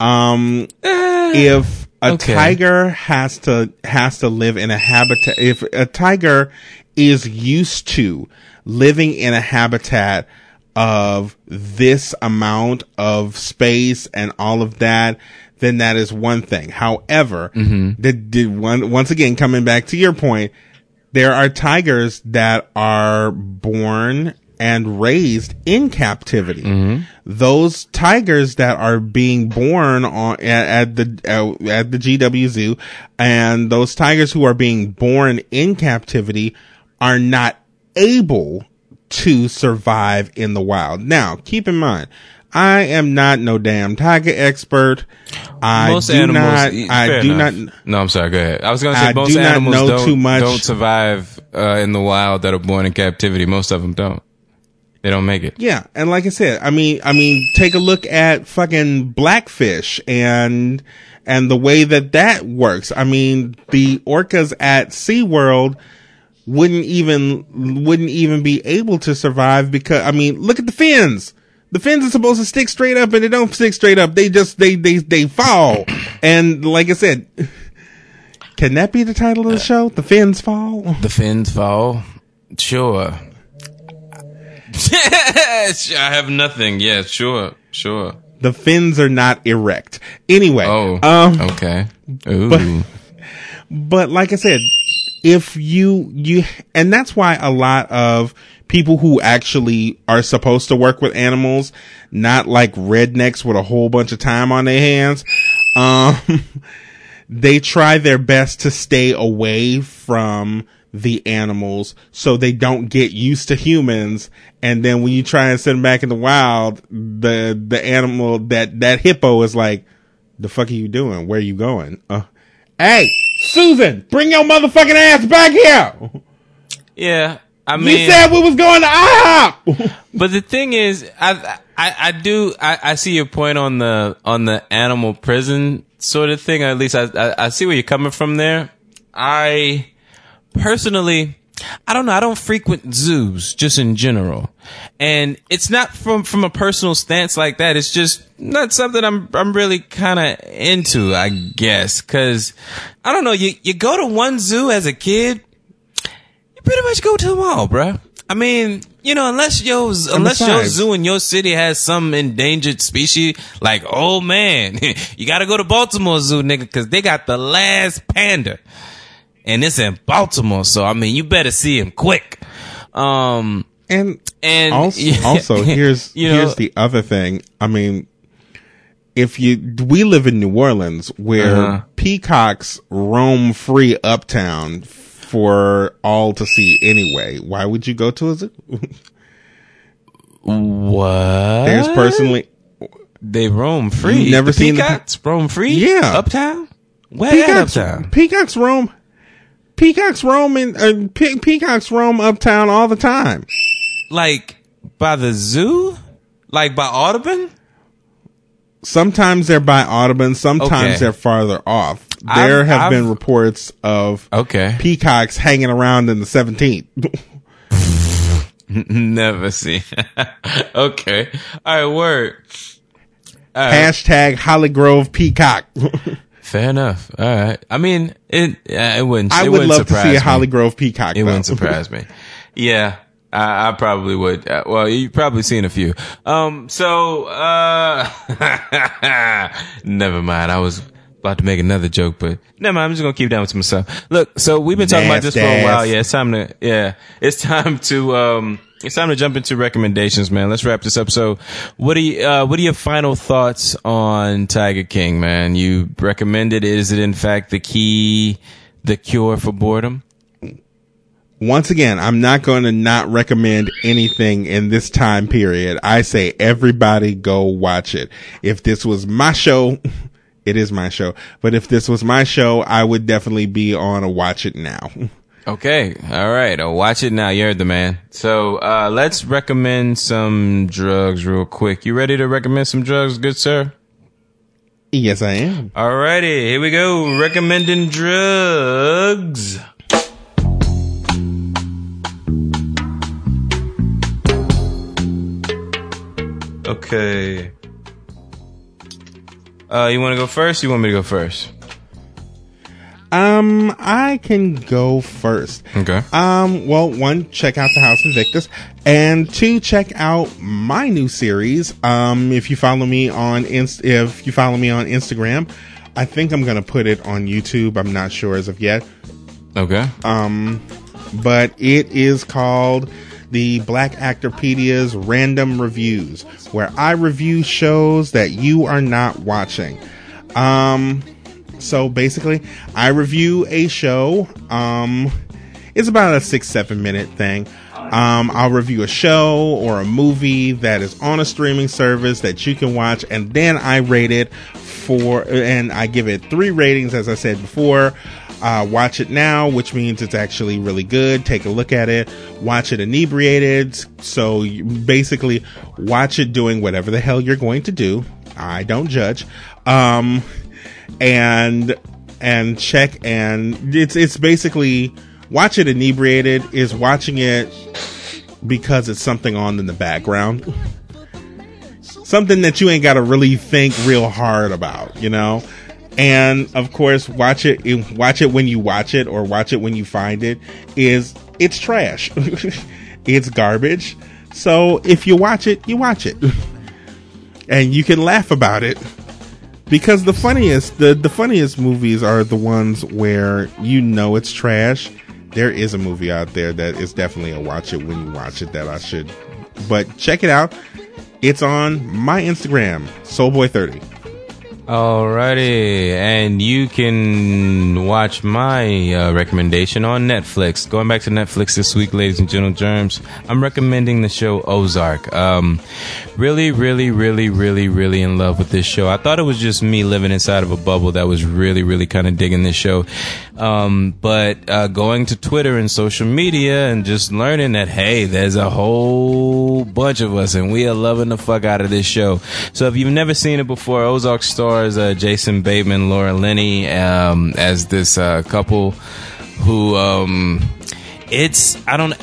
Um if a okay. tiger has to has to live in a habitat if a tiger is used to living in a habitat of this amount of space and all of that then that is one thing however the, the one, once again coming back to your point there are tigers that are born and raised in captivity. Those tigers that are being born on at, at the uh, at the GW Zoo, and those tigers who are being born in captivity are not able to survive in the wild. Now, keep in mind, I am not no damn tiger expert. I most do animals, not. I do enough. not. No, I'm sorry. Go ahead. I was going to say I most do animals know don't, too much. don't survive uh, in the wild that are born in captivity. Most of them don't. They don't make it. Yeah, and like I said, I mean, I mean, take a look at fucking Blackfish and and the way that that works. I mean, the orcas at SeaWorld wouldn't even wouldn't even be able to survive because I mean, look at the fins. The fins are supposed to stick straight up and they don't stick straight up. They just they they they fall. (coughs) And like I said, can that be the title of the uh, show? The fins fall. The fins fall. Sure. I have nothing. Yeah, sure, sure. The fins are not erect. Anyway, Oh, um okay. Ooh. but like I said, if you you and that's why a lot of people who actually are supposed to work with animals, not like rednecks with a whole bunch of time on their hands, um (laughs) they try their best to stay away from the animals so they don't get used to humans. And then when you try and send them back in the wild the the animal that that hippo is like the fuck are you doing? Where are you going? Uh, hey susan bring your motherfucking ass back here. Yeah, I mean, you said we was going to IHOP. (laughs) But the thing is, I I, I do I, I see your point on the on the animal prison sort of thing. At least I, I I see where you're coming from there. I personally, I don't know. I don't frequent zoos just in general, and it's not from from a personal stance like that. It's just not something I'm I'm really kind of into. I guess because I don't know. You you go to one zoo as a kid, you pretty much go to them all, bruh. I mean, you know, unless your unless your zoo in your city has some endangered species, like oh man, (laughs) you got to go to Baltimore Zoo, nigga, because they got the last panda, and it's in Baltimore. So I mean, you better see him quick. Um, and and also, (laughs) also here's (laughs) you know, here's the other thing. I mean, if you we live in New Orleans where Uh-huh. peacocks roam free uptown for all to see anyway, why would you go to a zoo? what? There's personally they roam free. You've never The seen the pe- peacocks roam free. Yeah. uptown. Where peacocks uptown? peacocks roam peacocks roam in uh, pe- peacocks roam uptown all the time. Like by the zoo? Like by Audubon? Sometimes they're by Audubon, sometimes Okay. they're farther off. There I've- have I've- been reports of Okay. peacocks hanging around in the 17th. (laughs) Never seen. (laughs) okay. All right. Word. Hashtag Holly Grove Peacock. (laughs) Fair enough. All right. I mean, it. Uh, it wouldn't. I it would wouldn't love to surprise see a me. Holly Grove Peacock. It though. wouldn't surprise me. Yeah. I, I probably would. Uh, well, you've probably seen a few. Um, so, uh, (laughs) never mind. I was about to make another joke, but never mind. I'm just gonna keep that one to myself. Look, so we've been talking about this for a while. Yeah, it's time to, yeah, it's time to, um, it's time to jump into recommendations, man. Let's wrap this up. So, what are you, uh, what are your final thoughts on Tiger King, man? You recommended. Is it in fact the key, the cure for boredom? Once again, I'm not going to not recommend anything in this time period. I say everybody go watch it. If this was my show, (laughs) it is my show. But if this was my show, I would definitely be on a watch it now. (laughs) Okay, all right. I'll watch it now. You heard the man. So uh, let's recommend some drugs real quick. You ready to recommend some drugs, good sir? yes, I am. Alrighty, here we go. Recommending drugs. Okay. Uh, you want to go first? You want me to go first? Um, I can go first. Okay. Um, well, one, check out the House Invictus, and two, check out my new series. Um, if you follow me on Inst, if you follow me on Instagram, I think I'm gonna put it on YouTube. I'm not sure as of yet, Okay. Um, but it is called the Black Actorpedia's Random Reviews, where I review shows that you are not watching. Um, so basically, I review a show. Um, it's about a six, seven minute thing. Um, I'll review a show or a movie that is on a streaming service that you can watch, and then I rate it for, and I give it three ratings, as I said before. Uh, watch it now, which means it's actually really good. Take a look at it. Watch it inebriated. So basically watch it doing whatever the hell you're going to do. I don't judge. Um, and and check and it's it's basically watch it inebriated is watching it because it's something on in the background. Something that you ain't got to really think real hard about you know? And of course watch it watch it when you watch it or watch it when you find it is it's trash. (laughs) It's garbage. So if you watch it you watch it. And you can laugh about it because the funniest the, the funniest movies are the ones where you know it's trash. There is a movie out there that is definitely a watch it when you watch it that i should but check it out. It's on my instagram soulboy30 Alrighty, and you can watch my uh, recommendation on Netflix. Going back to Netflix this week, ladies and gentlemen, germs. I'm recommending the show Ozark. Um, really, really, really, really, really in love with this show. I thought it was just me living inside of a bubble that was really, really kind of digging this show. Um, but uh, going to Twitter and social media and just learning that hey, there's a whole bunch of us and we are loving the fuck out of this show. So if you've never seen it before, Ozark stars uh, Jason Bateman, Laura Linney um, as this uh, couple who. Um, it's I don't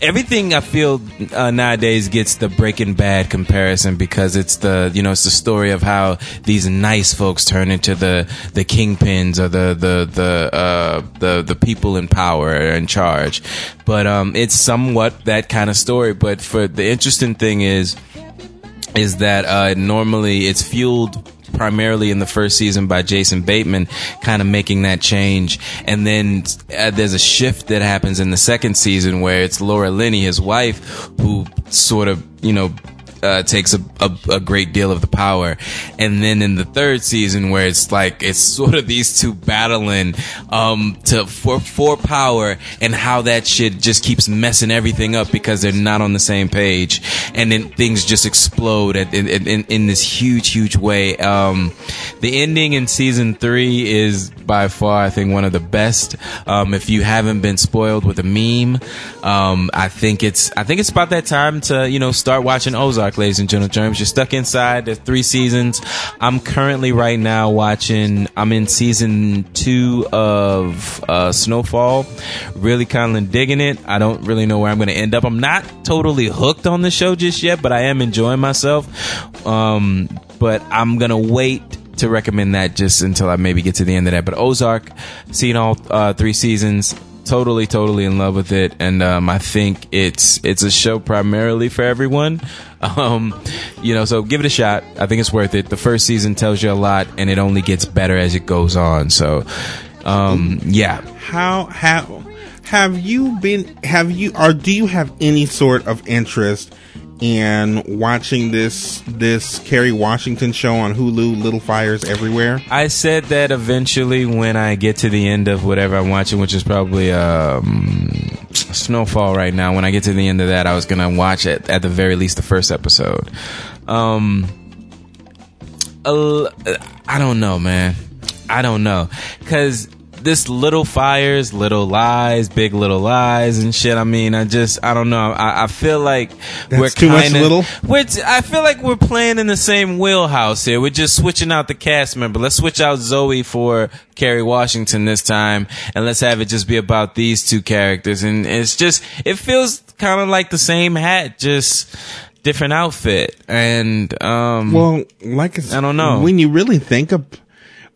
everything I feel uh, nowadays gets the Breaking Bad comparison because it's the you know it's the story of how these nice folks turn into the the kingpins or the the the uh, the the people in power or in charge, but um it's somewhat that kind of story. But for the interesting thing is is that uh, normally it's fueled primarily in the first season by Jason Bateman, kind of making that change. And then uh, there's a shift that happens in the second season where it's Laura Linney, his wife, who sort of, you know, uh, takes a, a, a great deal of the power. And then in the third season, where it's like it's sort of these two battling um, to for for power, and how that shit just keeps messing everything up because they're not on the same page, and then things just explode at, in, in in this huge huge way. Um, the ending in season three is by far, I think, one of the best. Um, if you haven't been spoiled with a meme, um, I think it's I think it's about that time to you know start watching Ozark, ladies and gentlemen. Germs. You're stuck inside. There's three seasons. I'm currently right now watching. I'm in season two of uh, Snowfall. Really kind of digging it. I don't really know where I'm going to end up. I'm not totally hooked on the show just yet, but I am enjoying myself. Um, but I'm gonna wait to recommend that just until I maybe get to the end of that. But Ozark, seen all uh, three seasons, totally, totally in love with it, and um, I think it's it's a show primarily for everyone. (laughs) Um, you know, so give it a shot. I think it's worth it. The first season tells you a lot, and it only gets better as it goes on. So, um, yeah. How how have you been? Have you or do you have any sort of interest in watching this this Kerry Washington show on Hulu, Little Fires Everywhere? I said that eventually when I get to the end of whatever I'm watching, which is probably um, Snowfall right now. When I get to the end of that, I was gonna watch it at the very least the first episode. Um, I don't know, man. I don't know, cause this little fires, little lies, big little lies and shit. I mean, I just, I don't know. I, I feel like That's we're too much kinda- little? Which I feel like we're playing in the same wheelhouse here. We're just switching out the cast member. Let's switch out Zoe for Kerry Washington this time, and let's have it just be about these two characters. And it's just, it feels kind of like the same hat, just different outfit. And um, Well, like I don't know. When you really think of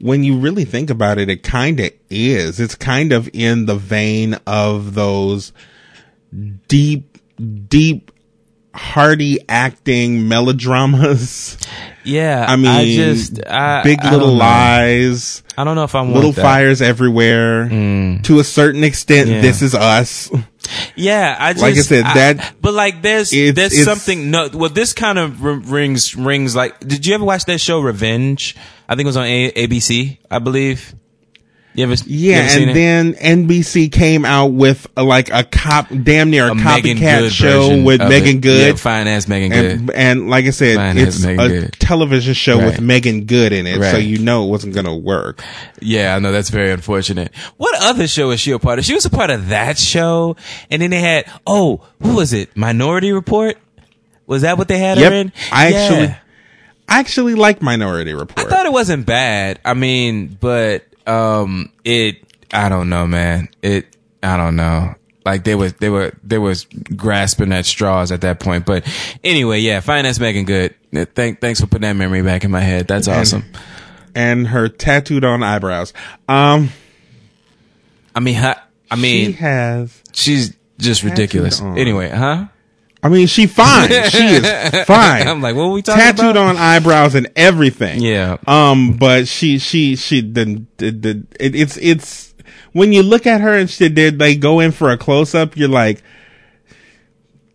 when you really think about it, it kind of is. It's kind of in the vein of those deep, deep, hearty acting melodramas. yeah, I mean, I just, I, Big I Little. Lies, I don't know if I want Little that. Fires Everywhere. Mm. To a certain extent, Yeah. This Is Us. Yeah, I just Like I said, that- but like there's It's- there's it's- something no well this kind of r- rings rings like did you ever watch that show Revenge? I think it was on a- ABC, I believe. You ever you Yeah, ever and then NBC came out with uh, like a cop, damn near a, a copycat show with Meagan it. Good. yeah, fine ass Meagan Good. and, and like I said, Fine it's a Good. television show with Meagan Good in it, so you know it wasn't gonna work. Yeah, I know that's very unfortunate. What other show is she a part of? She was a part of that show, and then they had oh, who was it? Minority Report. Was that what they had her Yep, in? I Yeah. actually, I actually like Minority Report. I thought it wasn't bad. I mean, but um, it. I don't know, man. It. I don't know. Like they was they were they was grasping at straws at that point. But anyway, yeah, finance Meagan Good. Thank thanks for putting that memory back in my head. That's awesome. and her tattooed on eyebrows. Um, I mean, I she mean, has. she's just ridiculous. on. Anyway, huh? I mean, she fine. (laughs) she is fine. I'm like, what were we talking about? tattooed about? on eyebrows and everything. Yeah. Um, but she, she, she, the, the, the it, it's, it's, when you look at her and she did, they go in for a close up, you're like,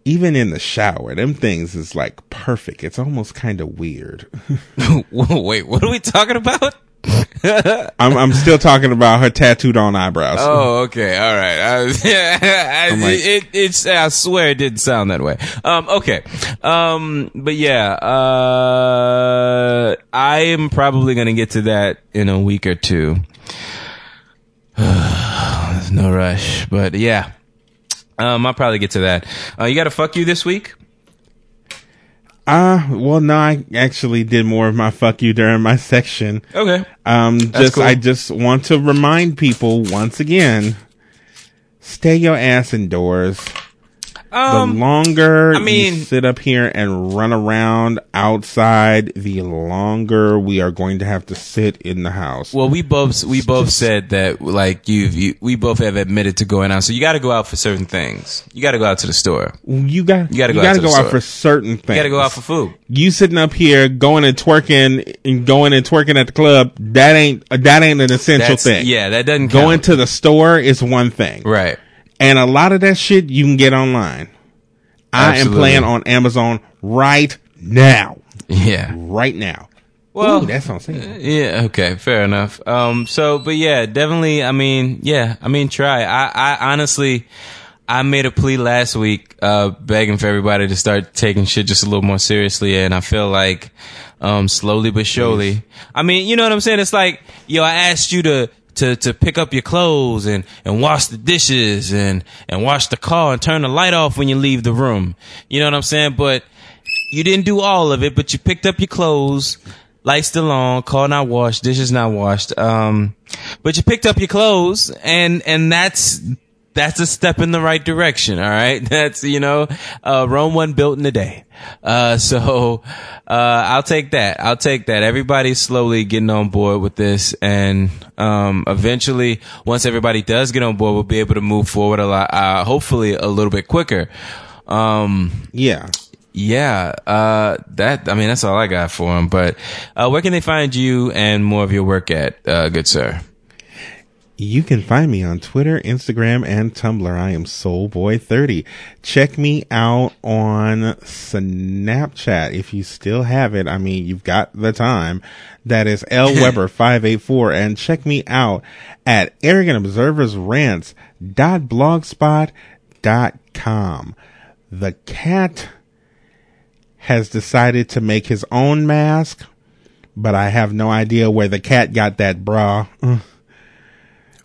even in the shower, them things is like perfect. It's almost kind of weird. (laughs) (laughs) Wait, what are we talking about? I'm, I'm still talking about her tattooed on eyebrows. Oh, okay, all right. I was, (laughs) I, like- it, it's. I swear it didn't sound that way. Um, okay, um, but yeah, uh, I am probably gonna get to that in a week or two. (sighs) There's no rush, but yeah, um, I'll probably get to that. Uh, you got to fuck you this week. Uh, well, no, I actually did more of my fuck you during my section. Okay. Um, just cool. I just want to remind people once again, stay your ass indoors. Um, the longer I mean- you sit up here and run around outside, the longer we are going to have to sit in the house. Well, we both we both said that like you've you we both have admitted to going out. So you got to go out for certain things. You got to go out to the store. you got You gotta go out to go out for certain things. You got to go out for food. you sitting up here going and twerking and going and twerking at the club. That ain't that ain't an essential That's, thing. Yeah, that doesn't Going count. to the store is one thing. right. And a lot of that shit you can get online. I am playing on Amazon right now. Yeah. Right now. Well, Ooh, that sounds like Yeah. Okay. Fair enough. Um. So, but yeah, definitely. I mean, yeah. I mean, try. I. I honestly, I made a plea last week, uh, begging for everybody to start taking shit just a little more seriously, and I feel like, um, slowly but surely. I mean, you know what I'm saying? It's like, yo, I asked you to. To, to pick up your clothes and, and wash the dishes and, and wash the car and turn the light off when you leave the room. You know what I'm saying? But you didn't do all of it, but you picked up your clothes, lights still on, car not washed, dishes not washed. Um, but you picked up your clothes, and and that's that's a step in the right direction. All right. (laughs) That's, you know, uh, Rome one built in a day. Uh, (laughs) so, uh, I'll take that. I'll take that. Everybody's slowly getting on board with this. And, um, eventually, once everybody does get on board, we'll be able to move forward a lot, uh, hopefully a little bit quicker. Um, Yeah. yeah, uh, that, I mean, that's all I got for them. But, uh, where can they find you and more of your work at, uh, good sir? You can find me on Twitter, Instagram, and Tumblr. I am Soulboy30. Check me out on Snapchat if you still have it. I mean, you've got the time. That is (laughs) L Weber 584 and check me out at Arrogant Observers Rants blogspot.com. The cat has decided to make his own mask, but I have no idea where the cat got that bra.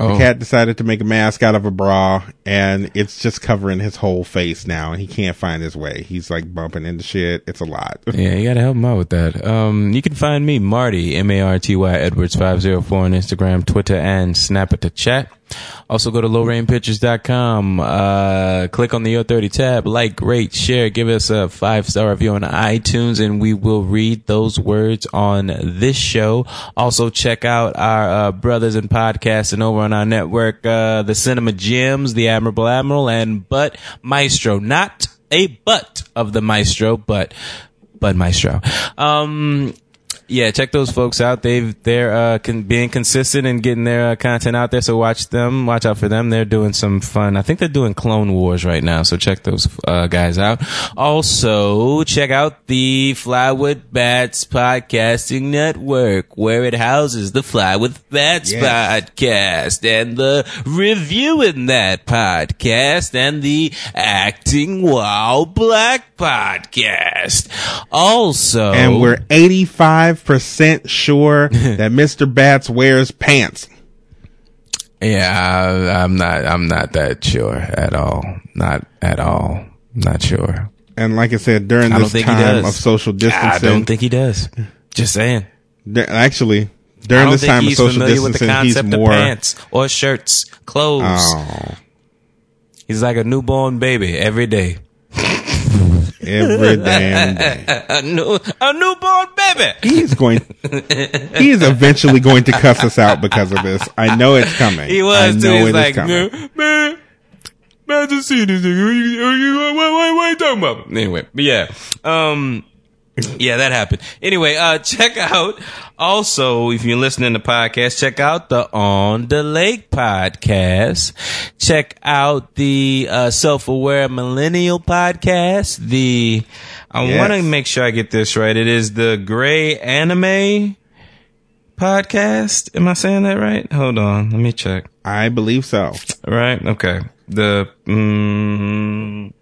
The oh. cat decided to make a mask out of a bra and it's just covering his whole face now and he can't find his way. He's like bumping into shit. It's a lot. (laughs) Yeah, you gotta help him out with that. Um, you can find me, Marty, M-A-R-T-Y Edwards 504 on Instagram, Twitter, and Snap it to chat. Also go to lowrainpictures.com, uh, click on the Your 30 tab, like, rate, share, give us a five star review on iTunes and we will read those words on this show. Also check out our, uh, brothers and podcasting over on our network, uh, the Cinema Gems, the Admirable Admiral, and But Maestro. Not a butt of the Maestro, but Bud Maestro. Um, yeah, check those folks out. They've they're uh, con- being consistent and getting their uh, content out there. So watch them, watch out for them. They're doing some fun. I think they're doing Clone Wars right now. So check those uh, guys out. Also, check out the Fly with Bats podcasting network, where it houses the Fly with Bats Yes. podcast and the reviewing that podcast and the acting Wow black podcast. Also, And we're 85% sure (laughs) that Mr. Bats wears pants. Yeah, I, I'm not. I'm not that sure at all. Not at all. Not sure. And like I said, during I this time of social distancing, I don't think he does. Just saying. actually, during this time of social familiar with the distancing, he's more. pants or shirts, clothes. Oh, He's like a newborn baby every day. Every damn (laughs) day. A new, a newborn baby. He's going. he is eventually going to cuss us out because of this. I know it's coming. He I was too. know He's it is like, coming. man, man, I just see this nigga. What what What, what, what you talking about? Anyway, but yeah, um, (laughs) yeah, that happened. Anyway, uh, (laughs) check out also if you're listening to podcasts, check out the On the Lake podcast. Check out the uh, Self Aware Millennial podcast. The I Yes. want to make sure I get this right. It is the Gray Anime podcast. Am I saying that right? Hold on, let me check. I believe so. Right? Okay. The mm,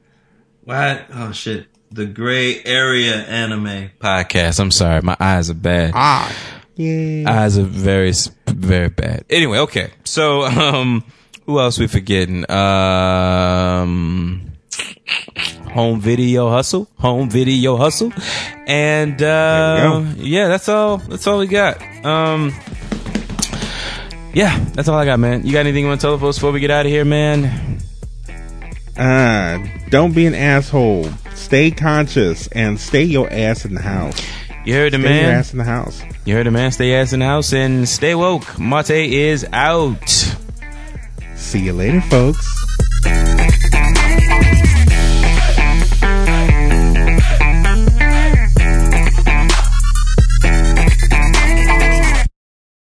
what? Oh shit. The Gray Area Anime Podcast. I'm sorry, my eyes are bad. Ah, yeah. Eyes are very, very bad. Anyway, okay. So, um, who else we forgetting? Um, home video hustle, home video hustle, and uh, yeah, that's all. That's all we got. Um, yeah, that's all I got, man. You got anything you want to tell the folks before we get out of here, man? Uh, don't be an asshole. Stay conscious and stay your ass in the house. You heard the Stay your ass in the house. You heard the man. Stay ass in the house and stay woke. Mate is out. See you later, folks.